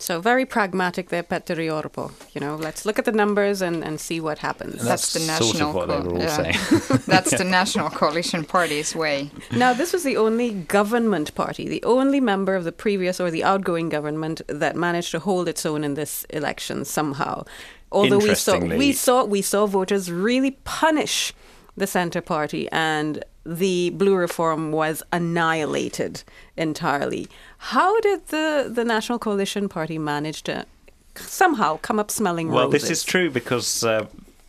[SPEAKER 2] So very pragmatic there, Petteri Orpo. You know, let's look at the numbers and, and see what happens.
[SPEAKER 5] That's the national
[SPEAKER 6] sort of
[SPEAKER 5] national.
[SPEAKER 6] what they
[SPEAKER 5] co-
[SPEAKER 6] were all
[SPEAKER 5] yeah.
[SPEAKER 6] saying.
[SPEAKER 5] That's the national coalition party's way.
[SPEAKER 2] Now, this was the only government party, the only member of the previous or the outgoing government that managed to hold its own in this election somehow. Although we saw we saw we saw voters really punish the Centre Party and the Blue Reform was annihilated entirely. How did the, the National Coalition Party manage to somehow come up smelling
[SPEAKER 6] Well,
[SPEAKER 2] roses?
[SPEAKER 6] Well, this is true because uh,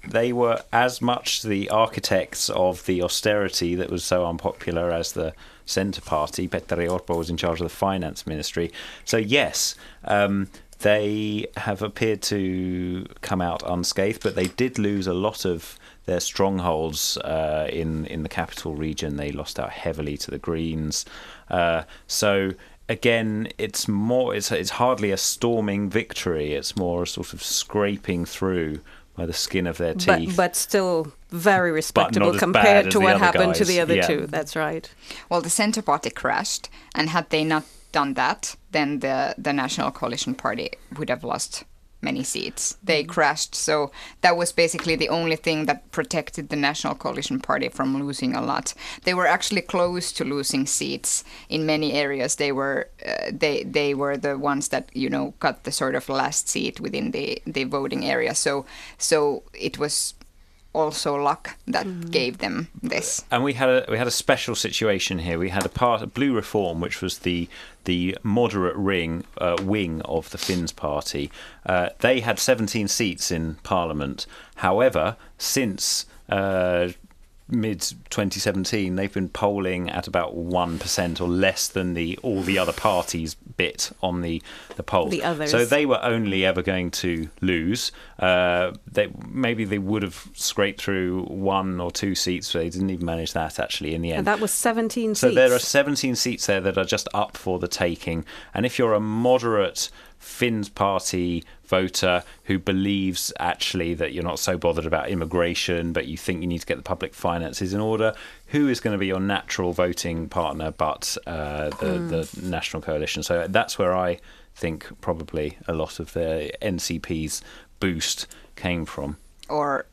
[SPEAKER 6] they were as much the architects of the austerity that was so unpopular as the Centre Party. Petteri Orpo was in charge of the finance ministry. So, yes, um, they have appeared to come out unscathed, but they did lose a lot of their strongholds uh, in in the capital region. They lost out heavily to the Greens. Uh, so again, it's more. It's it's hardly a storming victory. It's more a sort of scraping through by the skin of their teeth.
[SPEAKER 2] but still very respectable compared to what
[SPEAKER 6] other
[SPEAKER 2] happened to the other
[SPEAKER 6] Yeah.
[SPEAKER 2] two. That's right.
[SPEAKER 5] Well, the Centre Party crashed, and had they not done that, then the the National Coalition Party would have lost many seats. They crashed, so that was basically the only thing that protected the National Coalition Party from losing a lot. They were actually close to losing seats in many areas. They were uh, they they were the ones that you know got the sort of last seat within the the voting area. So so it was also luck that gave them this.
[SPEAKER 6] and we had a we had a special situation here. We had a part of Blue Reform, which was the the moderate ring uh, wing of the Finns party. Uh, they had 17 seats in Parliament. However, since uh, mid 2017, they've been polling at about one percent or less than the all the other parties bit on the the polls.
[SPEAKER 2] The others.
[SPEAKER 6] So they were only ever going to lose. Uh, they maybe they would have scraped through one or two seats. But they didn't even manage that actually in the end.
[SPEAKER 2] And that was 17
[SPEAKER 6] So
[SPEAKER 2] seats.
[SPEAKER 6] there are 17 seats there that are just up for the taking. And if you're a moderate Finns party voter who believes actually that you're not so bothered about immigration, but you think you need to get the public finances in order, who is going to be your natural voting partner but uh, the, the National Coalition? So that's where I think probably a lot of the NCP's boost came from.
[SPEAKER 5] or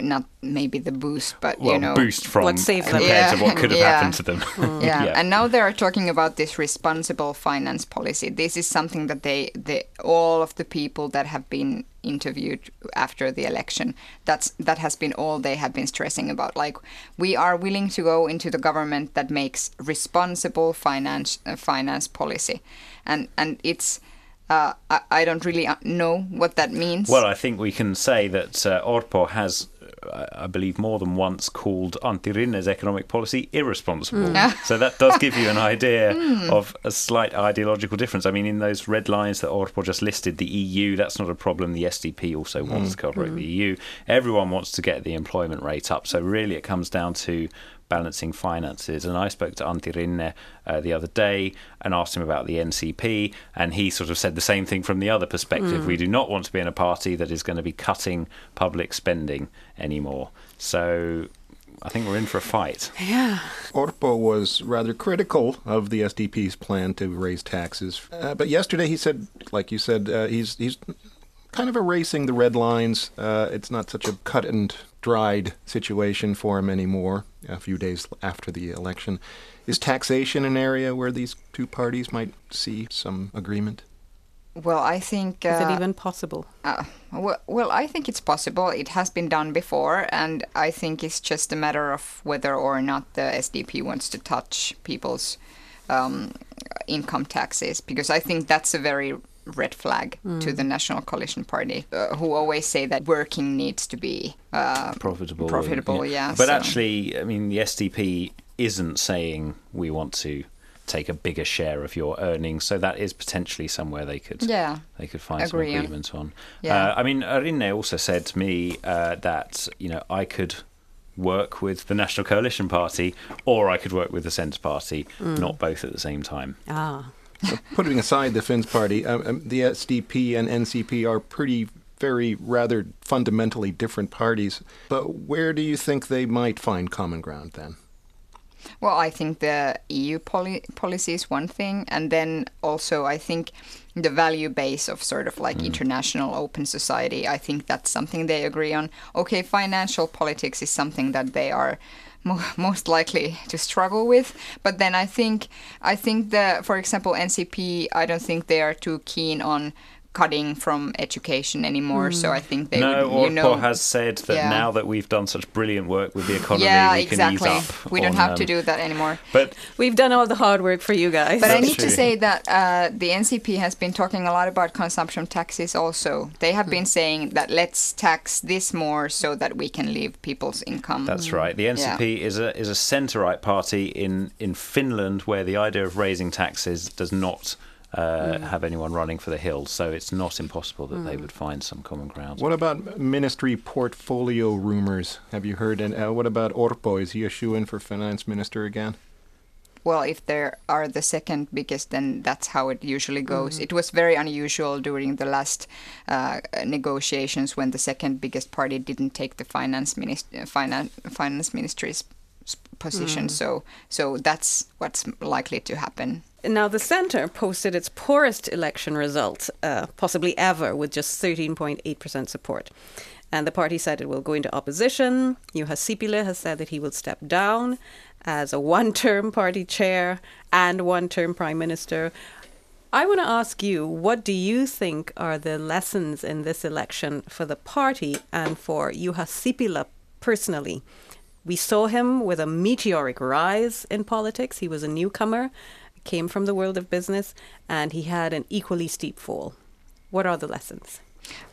[SPEAKER 5] not maybe the boost, but
[SPEAKER 6] Well,
[SPEAKER 5] you know,
[SPEAKER 6] boost from
[SPEAKER 2] What saved them.
[SPEAKER 6] compared to
[SPEAKER 5] Yeah,
[SPEAKER 6] what could have
[SPEAKER 5] yeah.
[SPEAKER 6] happened to them.
[SPEAKER 5] yeah.
[SPEAKER 6] Yeah.
[SPEAKER 5] and now they are talking about this responsible finance policy. This is something that they, they all of the people that have been interviewed after the election, that's that has been all they have been stressing about. Like we are willing to go into the government that makes responsible finance uh, finance policy, and and it's. Uh, I, I don't really uh, know what that means.
[SPEAKER 6] Well, I think we can say that uh, Orpo has, I believe, more than once called Antti Rinne's economic policy irresponsible. Hmm. So that does give you an idea hmm. of a slight ideological difference. I mean, in those red lines that Orpo just listed, the EU, that's not a problem. The SDP also hmm. wants to cooperate with the EU. Everyone wants to get the employment rate up. So really, it comes down to balancing finances. And I spoke to Antti Rinne uh, the other day and asked him about the NCP, and he sort of said the same thing from the other perspective. We do not want to be in a party that is going to be cutting public spending anymore. So I think we're in for a fight.
[SPEAKER 2] yeah.
[SPEAKER 4] Orpo was rather critical of the SDP's plan to raise taxes, uh, but yesterday he said, like you said, uh, he's he's kind of erasing the red lines. Uh, it's not such a cut and dried situation for him anymore. A few days after the election, is taxation an area where these two parties might see some agreement?
[SPEAKER 5] Well, I think.
[SPEAKER 2] Is it
[SPEAKER 5] uh,
[SPEAKER 2] even possible?
[SPEAKER 5] Uh, well, well, I think it's possible. It has been done before, and I think it's just a matter of whether or not the SDP wants to touch people's um, income taxes, because I think that's a very red flag to the National Coalition Party, uh, who always say that working needs to be uh,
[SPEAKER 6] profitable.
[SPEAKER 5] Profitable, yeah,
[SPEAKER 6] But
[SPEAKER 5] so-
[SPEAKER 6] actually, I mean, the SDP isn't saying we want to take a bigger share of your earnings, so that is potentially somewhere they could
[SPEAKER 5] Yeah,
[SPEAKER 6] they could find
[SPEAKER 5] agree
[SPEAKER 6] some agreement on.
[SPEAKER 5] Yeah.
[SPEAKER 6] Uh, I mean, Rinne also said to me uh, that you know I could work with the National Coalition Party or I could work with the Centre Party, not both at the same time.
[SPEAKER 2] Ah.
[SPEAKER 4] Putting aside the Finns party, um, um, the SDP and NCP are pretty, very, rather fundamentally different parties. But where do you think they might find common ground then?
[SPEAKER 5] Well, I think the EU poli- policy is one thing, and then also I think the value base of sort of like international open society. I think that's something they agree on. Okay, financial politics is something that they are most likely to struggle with, but then I think I think the, for example, NCP. I don't think they are too keen on cutting from education anymore. So I think they
[SPEAKER 6] no,
[SPEAKER 5] would, you
[SPEAKER 6] Orpo
[SPEAKER 5] know,
[SPEAKER 6] has said that
[SPEAKER 5] yeah.
[SPEAKER 6] now that we've done such brilliant work with the economy,
[SPEAKER 5] yeah,
[SPEAKER 6] we can
[SPEAKER 5] exactly.
[SPEAKER 6] ease up.
[SPEAKER 5] We don't
[SPEAKER 6] on,
[SPEAKER 5] have to
[SPEAKER 6] um,
[SPEAKER 5] do that anymore.
[SPEAKER 6] But
[SPEAKER 2] We've done all the hard work for you guys.
[SPEAKER 5] But I
[SPEAKER 6] That's
[SPEAKER 5] need to say that uh, the NCP has been talking a lot about consumption taxes also. They have been saying that let's tax this more so that we can leave people's income.
[SPEAKER 6] That's right. The NCP is a is a centre right party in in Finland, where the idea of raising taxes does not. Uh, Have anyone running for the hills. so it's not impossible that they would find some common ground.
[SPEAKER 4] What about ministry portfolio rumors? Have you heard? And uh, what about Orpo? Is he a shoe in for finance minister again?
[SPEAKER 5] Well, if there are the second biggest, then that's how it usually goes. It was very unusual during the last uh, negotiations when the second biggest party didn't take the finance minister, finance finance ministry's s- position. So, so that's what's likely to happen.
[SPEAKER 2] Now, the centre posted its poorest election result, uh, possibly ever, with just 13.8% support. And the party said it will go into opposition. Juha Sipilä has said that he will step down as a one term party chair and one term prime minister. I want to ask you, what do you think are the lessons in this election for the party and for Juha Sipilä personally? We saw him with a meteoric rise in politics. He was a newcomer, came from the world of business, and he had an equally steep fall. What are the lessons?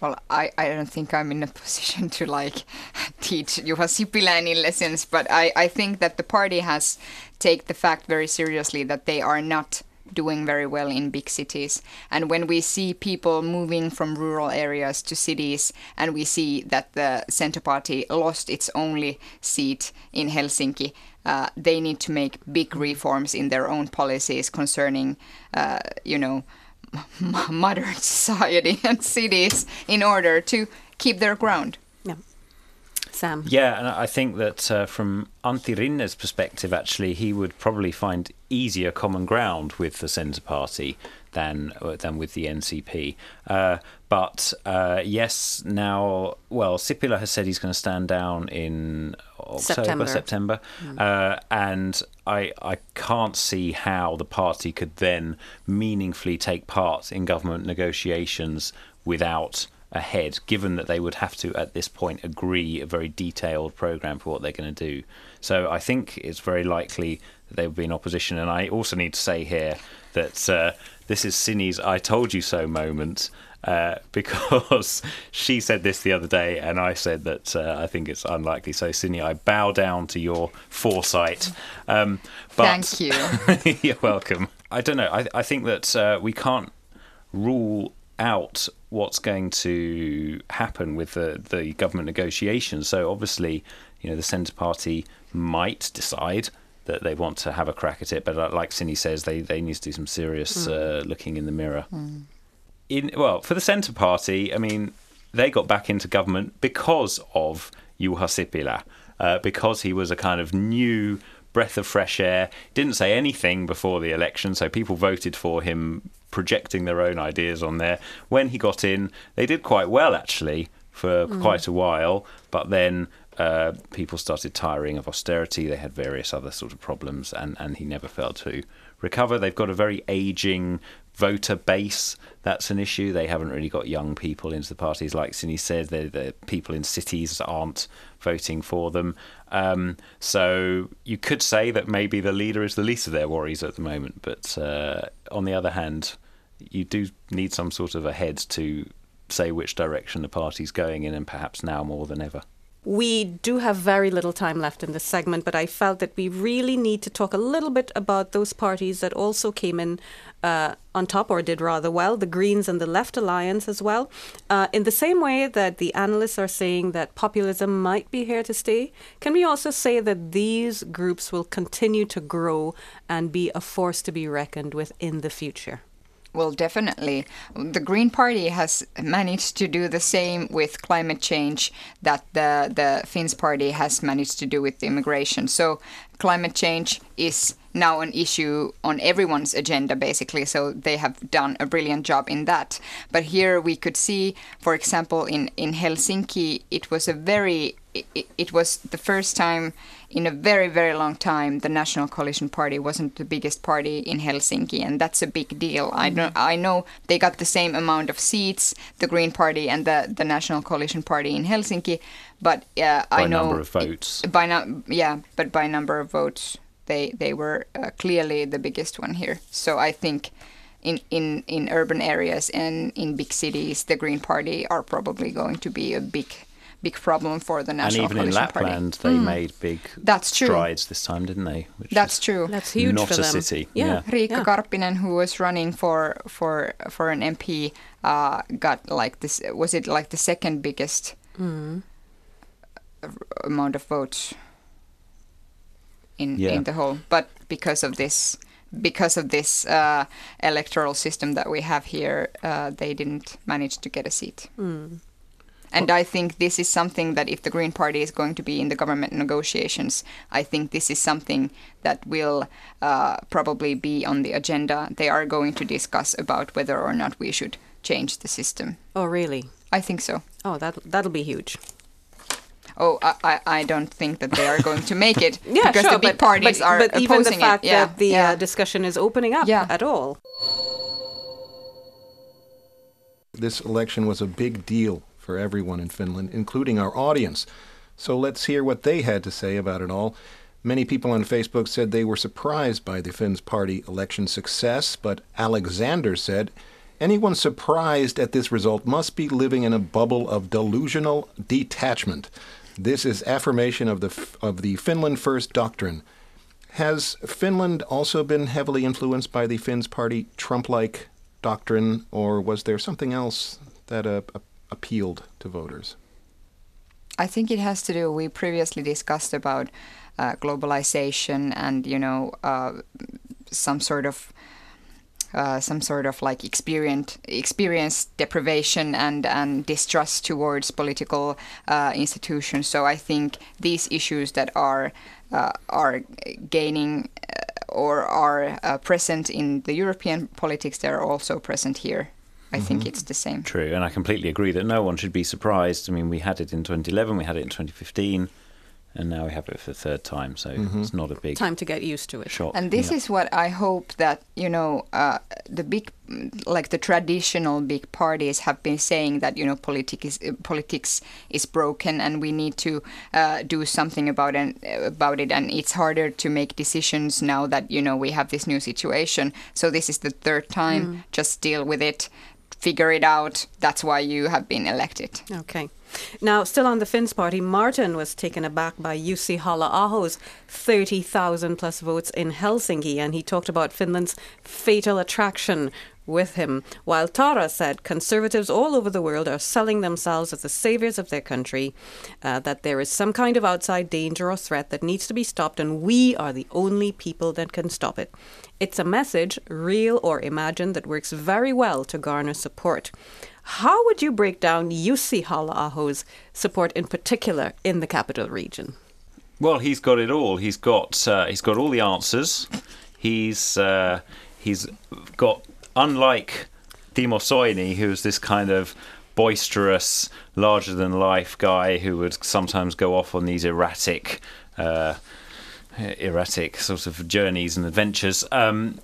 [SPEAKER 5] Well, I, I don't think I'm in a position to like teach Juha Sipilä any lessons, but I, I think that the party has take the fact very seriously that they are not doing very well in big cities. And when we see people moving from rural areas to cities, and we see that the Centre Party lost its only seat in Helsinki, uh, they need to make big reforms in their own policies concerning, uh, you know, modern society and cities in order to keep their ground.
[SPEAKER 2] Yeah. Sam.
[SPEAKER 6] Yeah, and I think that uh, from Antti Rinne's perspective, actually, he would probably find easier common ground with the Centre Party than uh, than with the NCP. Uh, but uh, yes, now, well, Sipilä has said he's going to stand down in October,
[SPEAKER 2] September.
[SPEAKER 6] September, uh, and I I can't see how the party could then meaningfully take part in government negotiations without a head, given that they would have to, at this point, agree a very detailed program for what they're going to do. So I think it's very likely that they would be in opposition. And I also need to say here that uh, this is Sini's "I told you so" moment. Uh, because she said this the other day, and I said that uh, I think it's unlikely. So, Sini, I bow down to your foresight. Um, but
[SPEAKER 5] Thank you.
[SPEAKER 6] You're welcome. I don't know. I, I think that uh, we can't rule out what's going to happen with the, the government negotiations. So obviously, you know, the Centre Party might decide that they want to have a crack at it, but uh, like Sini says, they, they need to do some serious uh, looking in the mirror. In well, for the Centre Party, I mean, they got back into government because of Juha Sipilä, uh, because he was a kind of new breath of fresh air. Didn't say anything before the election, so people voted for him projecting their own ideas on there. When he got in, they did quite well actually for quite a while, but then uh, people started tiring of austerity. They had various other sort of problems, and, and he never failed to recover. They've got a very aging voter base. That's an issue. They haven't really got young people into the parties. Like Sini said, the people in cities aren't voting for them. Um, so you could say that maybe the leader is the least of their worries at the moment. But uh, on the other hand, you do need some sort of a head to say which direction the party's going in, and perhaps now more than ever.
[SPEAKER 2] We do have very little time left in this segment, but I felt that we really need to talk a little bit about those parties that also came in uh, on top or did rather well, the Greens and the Left Alliance as well. Uh, in the same way that the analysts are saying that populism might be here to stay, can we also say that these groups will continue to grow and be a force to be reckoned with in the future?
[SPEAKER 5] Well, definitely. The Green Party has managed to do the same with climate change that the, the Finns Party has managed to do with immigration. So, climate change is now an issue on everyone's agenda, basically. So, they have done a brilliant job in that. But here we could see, for example, in, in Helsinki, it was a very it, it was the first time in a very very long time the National Coalition Party wasn't the biggest party in Helsinki, and that's a big deal. I know I know they got the same amount of seats, the Green Party and the the National Coalition Party in Helsinki, but uh,
[SPEAKER 6] By
[SPEAKER 5] I know
[SPEAKER 6] number of votes.
[SPEAKER 5] by no, yeah, but by number of votes, they they were uh, clearly the biggest one here. So I think. In, in, in urban areas and in big cities, the Green Party are probably going to be a big big problem for the national
[SPEAKER 6] And
[SPEAKER 5] National
[SPEAKER 6] even in
[SPEAKER 5] Coalition
[SPEAKER 6] Lapland,
[SPEAKER 5] Party.
[SPEAKER 6] they made big
[SPEAKER 5] That's true.
[SPEAKER 6] strides this time, didn't they? Which
[SPEAKER 5] That's true.
[SPEAKER 2] That's huge
[SPEAKER 6] not
[SPEAKER 2] for
[SPEAKER 6] a
[SPEAKER 2] them.
[SPEAKER 6] city.
[SPEAKER 2] Yeah.
[SPEAKER 6] Yeah.
[SPEAKER 5] Riikka
[SPEAKER 2] Yeah.
[SPEAKER 5] Karppinen, who was running for for for an MP, uh, got like this. Was it like the second biggest
[SPEAKER 2] Hmm.
[SPEAKER 5] amount of votes in
[SPEAKER 6] Yeah.
[SPEAKER 5] in the whole? But because of this, because of this uh, electoral system that we have here, uh, they didn't manage to get a seat. And I think this is something that if the Green Party is going to be in the government negotiations, I think this is something that will uh, probably be on the agenda. They are going to discuss about whether or not we should change the system.
[SPEAKER 2] Oh, really?
[SPEAKER 5] I think so.
[SPEAKER 2] Oh, that that'll be huge.
[SPEAKER 5] Oh, I, I, I don't think that they are going to make it
[SPEAKER 2] Yeah,
[SPEAKER 5] because
[SPEAKER 2] sure,
[SPEAKER 5] the big
[SPEAKER 2] but,
[SPEAKER 5] parties
[SPEAKER 2] but,
[SPEAKER 5] are
[SPEAKER 2] but even the fact
[SPEAKER 5] it. Yeah,
[SPEAKER 2] that the
[SPEAKER 5] yeah.
[SPEAKER 2] uh, discussion is opening up
[SPEAKER 5] Yeah.
[SPEAKER 2] at all.
[SPEAKER 4] This election was a big deal for everyone in Finland, including our audience. So let's hear what they had to say about it all. Many people on Facebook said they were surprised by the Finns party election success, but Alexander said anyone surprised at this result must be living in a bubble of delusional detachment. This is affirmation of the of the Finland First doctrine. Has Finland also been heavily influenced by the Finns party Trump-like doctrine, or was there something else that uh, appealed to voters?
[SPEAKER 5] I think it has to do. We previously discussed about uh, globalization and you know uh, some sort of uh, some sort of like experience experience deprivation and and distrust towards political uh, institutions. So I think these issues that are uh, are gaining uh, or are uh, present in the European politics, they are also present here. I think it's the same.
[SPEAKER 6] True, and I completely agree that no one should be surprised. I mean, we had it in 2011, we had it in 2015, and now we have it for the third time, so it's not a big
[SPEAKER 2] Time to get used to it.
[SPEAKER 6] shock.
[SPEAKER 5] And this
[SPEAKER 6] Yeah.
[SPEAKER 5] is what I hope that you know uh, the big, like the traditional big parties have been saying that you know politics is politics is broken and we need to uh, do something about it about it and it's harder to make decisions now that you know we have this new situation. So this is the third time. Just deal with it, figure it out. That's why you have been elected.
[SPEAKER 2] Okay. Now, still on the Finns party, Martin was taken aback by Jussi Halla-aho's 30,000 plus votes in Helsinki, and he talked about Finland's fatal attraction with him, while Tara said conservatives all over the world are selling themselves as the saviors of their country, uh, that there is some kind of outside danger or threat that needs to be stopped, and we are the only people that can stop it. It's a message, real or imagined, that works very well to garner support. How would you break down Jussi Halla-aho's support in particular in the capital region?
[SPEAKER 6] Well, he's got it all. He's got uh, he's got all the answers. He's uh, he's got unlike Timo Soini, who's this kind of boisterous, larger than life guy who would sometimes go off on these erratic, uh, erratic sort of journeys and adventures. Um,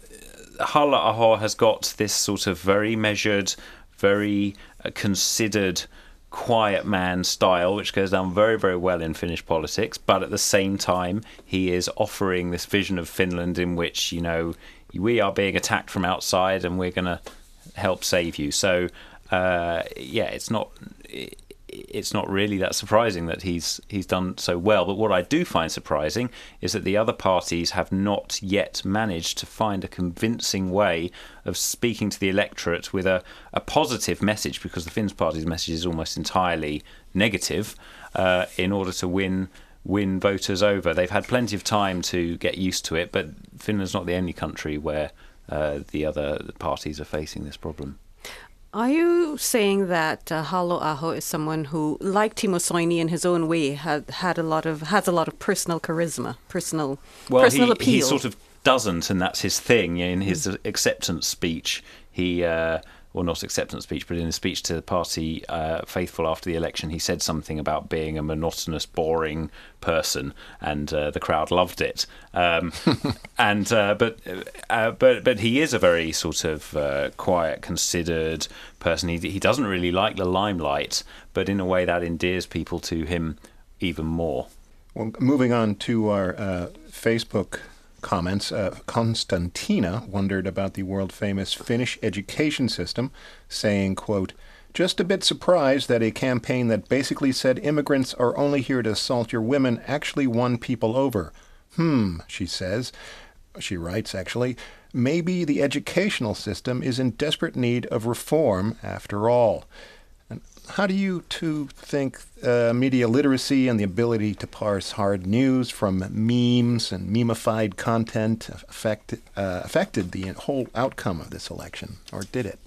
[SPEAKER 6] Halla-aho has got this sort of very measured, very uh, considered, quiet man style, which goes down very, very well in Finnish politics. But at the same time, he is offering this vision of Finland in which, you know, we are being attacked from outside and we're going to help save you. So, uh, yeah, it's not. It's not really that surprising that he's he's done so well. But what I do find surprising is that the other parties have not yet managed to find a convincing way of speaking to the electorate with a, a positive message, because the Finns party's message is almost entirely negative, uh, in order to win win voters over. They've had plenty of time to get used to it, but Finland's not the only country where uh, the other parties are facing this problem.
[SPEAKER 2] Are you saying that uh, Halla-aho is someone who, like Timo Soini in his own way, had had a lot of has a lot of personal charisma, personal
[SPEAKER 6] well,
[SPEAKER 2] personal
[SPEAKER 6] he,
[SPEAKER 2] appeal?
[SPEAKER 6] he sort of doesn't, and that's his thing. In his
[SPEAKER 2] Mm.
[SPEAKER 6] acceptance speech, he uh, well, not acceptance speech, but in a speech to the party uh, faithful after the election, he said something about being a monotonous, boring person, and uh, the crowd loved it. Um, and uh, but uh, but but he is a very sort of uh, quiet, considered person. He he doesn't really like the limelight, but in a way that endears people to him even more.
[SPEAKER 4] Well, moving on to our uh, Facebook comments, uh, Konstantina wondered about the world famous Finnish education system, saying, quote, just a bit surprised that a campaign that basically said immigrants are only here to assault your women actually won people over. Hmm, she says. She writes, actually, maybe the educational system is in desperate need of reform after all. And how do you two think uh, media literacy and the ability to parse hard news from memes and memeified content affect, uh, affected the whole outcome of this election, or did it?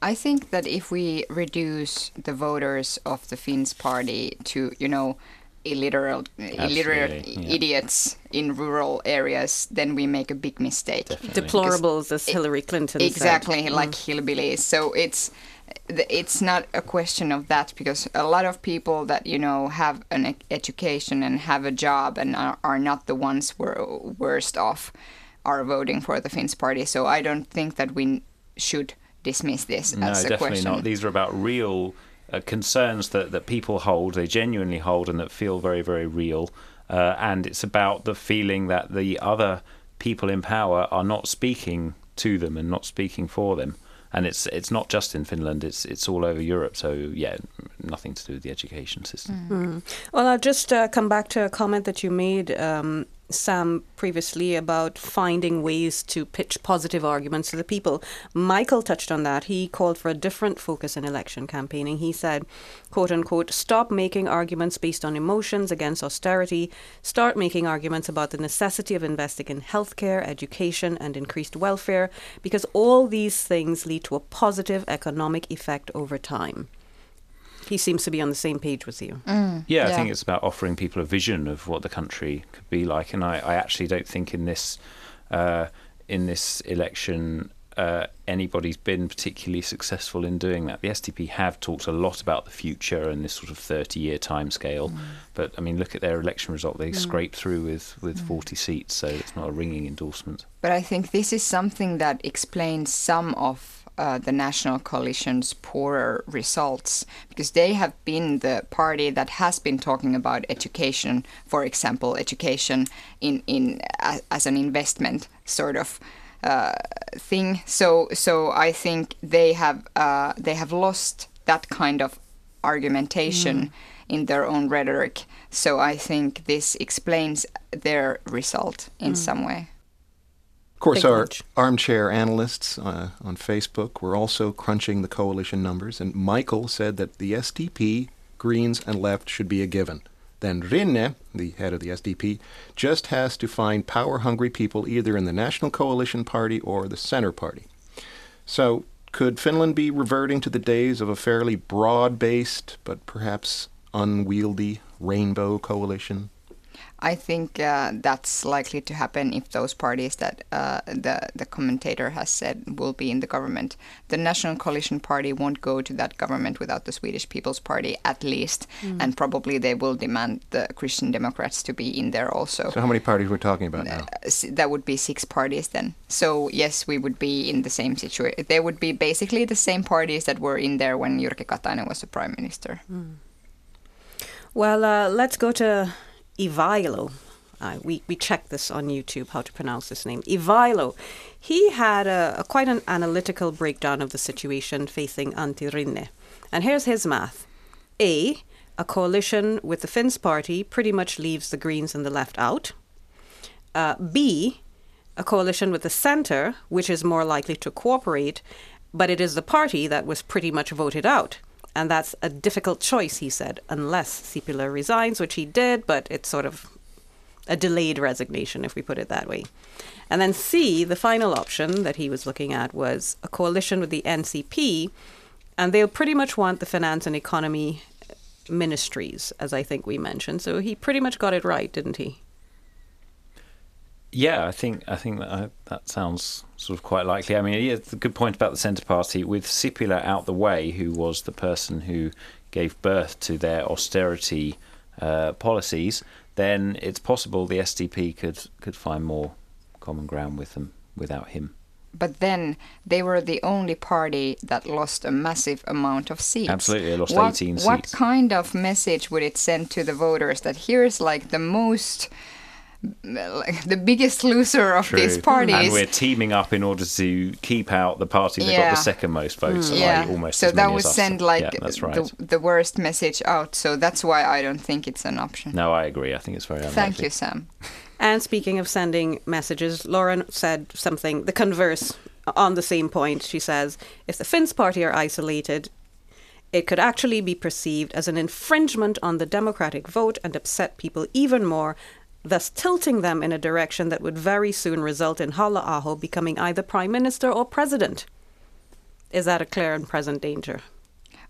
[SPEAKER 5] I think that if we reduce the voters of the Finns party to, you know, illiterate, illiterate
[SPEAKER 6] yeah.
[SPEAKER 5] idiots in rural areas, then we make a big mistake.
[SPEAKER 2] Deplorables, as Hillary Clinton
[SPEAKER 5] exactly
[SPEAKER 2] said.
[SPEAKER 5] like hillbillies. So it's it's not a question of that because a lot of people that you know have an education and have a job and are, are not the ones who are worst off are voting for the Finns party. So I don't think that we should dismiss this
[SPEAKER 6] No,
[SPEAKER 5] as a
[SPEAKER 6] definitely
[SPEAKER 5] question.
[SPEAKER 6] not. These are about real uh, concerns that, that people hold, they genuinely hold, and that feel very, very real. Uh, and it's about the feeling that the other people in power are not speaking to them and not speaking for them. And it's it's not just in Finland; it's it's all over Europe. So yeah, nothing to do with the education system.
[SPEAKER 2] Mm. Well, I'll just uh, come back to a comment that you made, um, Sam, previously about finding ways to pitch positive arguments to the people. Michael touched on that. He called for a different focus in election campaigning. He said, quote unquote, stop making arguments based on emotions against austerity. Start making arguments about the necessity of investing in healthcare, education, and increased welfare, because all these things lead to a positive economic effect over time. He seems to be on the same page with you.
[SPEAKER 6] Yeah, I think it's about offering people a vision of what the country could be like, and I, I actually don't think in this uh, in this election uh, anybody's been particularly successful in doing that. The SDP have talked a lot about the future and this sort of thirty-year timescale, but I mean, look at their election result; they scraped through with with forty seats, so it's not a ringing endorsement.
[SPEAKER 5] But I think this is something that explains some of uh, the National Coalition's poorer results because they have been the party that has been talking about education, for example, education in in as an investment sort of. Uh, thing. So, so I think they have uh, they have lost that kind of argumentation in their own rhetoric. So I think this explains their result in some way.
[SPEAKER 4] Of course, our armchair analysts uh, on Facebook were also crunching the coalition numbers, and Michael said that the SDP, Greens, and Left should be a given. Then Rinne, the head of the SDP, just has to find power hungry people either in the National Coalition Party or the Center Party. So, could Finland be reverting to the days of a fairly broad based but perhaps unwieldy rainbow coalition?
[SPEAKER 5] I think uh, that's likely to happen if those parties that uh, the the commentator has said will be in the government. The National Coalition Party won't go to that government without the Swedish People's Party, at least, and probably they will demand the Christian Democrats to be in there also.
[SPEAKER 4] So how many parties we're talking about now?
[SPEAKER 5] S- that would be six parties then. So yes, we would be in the same situation. They would be basically the same parties that were in there when Jyrki Katainen was the prime minister.
[SPEAKER 2] Well, uh, let's go to Ivailo. Uh, we, we checked this on YouTube, how to pronounce this name. Ivailo. He had a, a quite an analytical breakdown of the situation facing Antti Rinne. And here's his math. A, a coalition with the Finns party pretty much leaves the Greens and the left out. Uh, B, a coalition with the centre, which is more likely to cooperate, but it is the party that was pretty much voted out. And that's a difficult choice, he said, unless Sipilä resigns, which he did, but it's sort of a delayed resignation, if we put it that way. And then C, the final option that he was looking at was a coalition with the NCP, and they'll pretty much want the finance and economy ministries, as I think we mentioned. So he pretty much got it right, didn't he?
[SPEAKER 6] Yeah, I think I think that uh, that sounds sort of quite likely. I mean, yeah, it's a good point about the Centre Party with Sipilä out the way, who was the person who gave birth to their austerity uh, policies. Then it's possible the SDP could could find more common ground with them without him.
[SPEAKER 5] But then they were the only party that lost a massive amount of seats.
[SPEAKER 6] Absolutely, they lost
[SPEAKER 5] what,
[SPEAKER 6] 18
[SPEAKER 5] What kind of message would it send to the voters that here's like the most, like the biggest loser of these parties?
[SPEAKER 6] And we're teaming up in order to keep out the party that got the second most votes.
[SPEAKER 5] Mm,
[SPEAKER 6] yeah, almost
[SPEAKER 5] so
[SPEAKER 6] as
[SPEAKER 5] that
[SPEAKER 6] many
[SPEAKER 5] would
[SPEAKER 6] as us.
[SPEAKER 5] send like
[SPEAKER 6] yeah, right.
[SPEAKER 5] the, the worst message out. So that's why I don't think it's an option.
[SPEAKER 6] No, I agree. I think it's very unlikely.
[SPEAKER 5] Thank you, Sam.
[SPEAKER 2] And speaking of sending messages, Lauren said something, the converse, on the same point. She says, if the Finns party are isolated, it could actually be perceived as an infringement on the democratic vote and upset people even more, thus tilting them in a direction that would very soon result in Halla-aho becoming either prime minister or president. Is that a clear and present danger?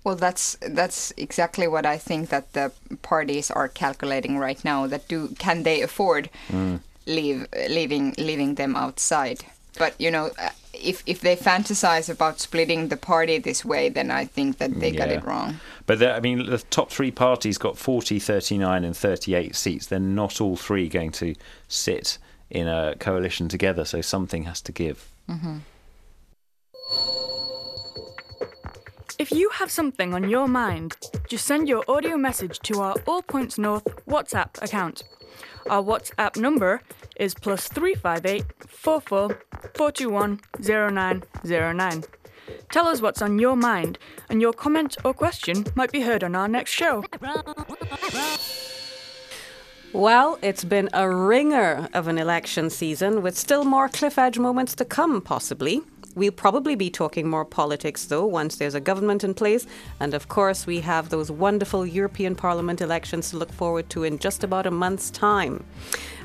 [SPEAKER 5] Well, that's that's exactly what I think that the parties are calculating right now. That do can they afford mm. leave leaving leaving them outside? But you know, if if they fantasize about splitting the party this way, then I think that they got it wrong.
[SPEAKER 6] But the, I mean, the top three parties got 40, 39, and 38 seats. They're not all three going to sit in a coalition together, so something has to give. Mm-hmm.
[SPEAKER 10] If you have something on your mind, just send your audio message to our All Points North WhatsApp account. Our WhatsApp number is plus 358 44 421 0909. Tell us what's on your mind, and your comment or question might be heard on our next show.
[SPEAKER 2] Well, it's been a ringer of an election season with still more cliff edge moments to come, possibly. We'll probably be talking more politics, though, once there's a government in place. And of course, we have those wonderful European Parliament elections to look forward to in just about a month's time.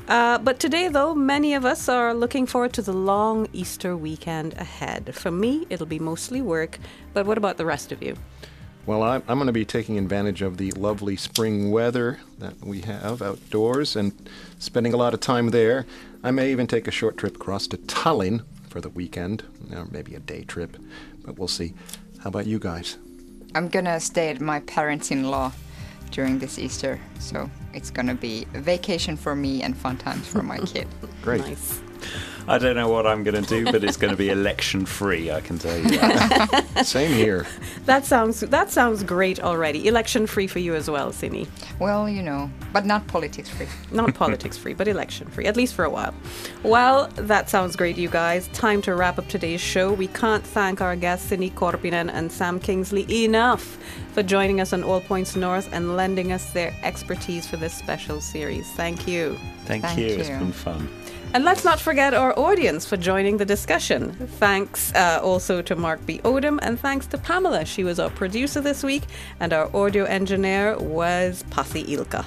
[SPEAKER 2] Uh, but today, though, many of us are looking forward to the long Easter weekend ahead. For me, it'll be mostly work. But what about the rest of you?
[SPEAKER 4] Well, I'm, I'm going to be taking advantage of the lovely spring weather that we have outdoors and spending a lot of time there. I may even take a short trip across to Tallinn for the weekend, or maybe a day trip, but we'll see. How about you guys?
[SPEAKER 5] I'm gonna stay at my parents-in-law during this Easter, so it's gonna be a vacation for me and fun times for my kid.
[SPEAKER 4] Great.
[SPEAKER 2] Nice.
[SPEAKER 6] I don't know what I'm going to do, but it's going to be election free, I can tell you that.
[SPEAKER 4] Same here.
[SPEAKER 2] That sounds that sounds great already. Election free for you as well, Sini.
[SPEAKER 5] Well, you know, but not politics free.
[SPEAKER 2] Not politics free, but election free, at least for a while. Well, that sounds great, you guys. Time to wrap up today's show. We can't thank our guests, Sini Korpinen and Sam Kingsley, enough for joining us on All Points North and lending us their expertise for this special series. Thank you.
[SPEAKER 6] Thank,
[SPEAKER 5] Thank
[SPEAKER 6] you. It's been fun.
[SPEAKER 2] And let's not forget our audience for joining the discussion. Thanks uh, also to Mark B. Odom, and thanks to Pamela. She was our producer this week, and our audio engineer was Pasi Ilka.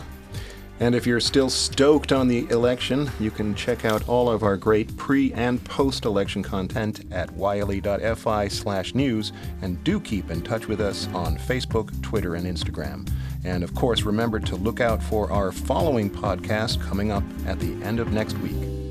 [SPEAKER 4] And if you're still stoked on the election, you can check out all of our great pre and post election content at yle.fi slash news and do keep in touch with us on Facebook, Twitter, and Instagram. And of course, remember to look out for our following podcast coming up at the end of next week.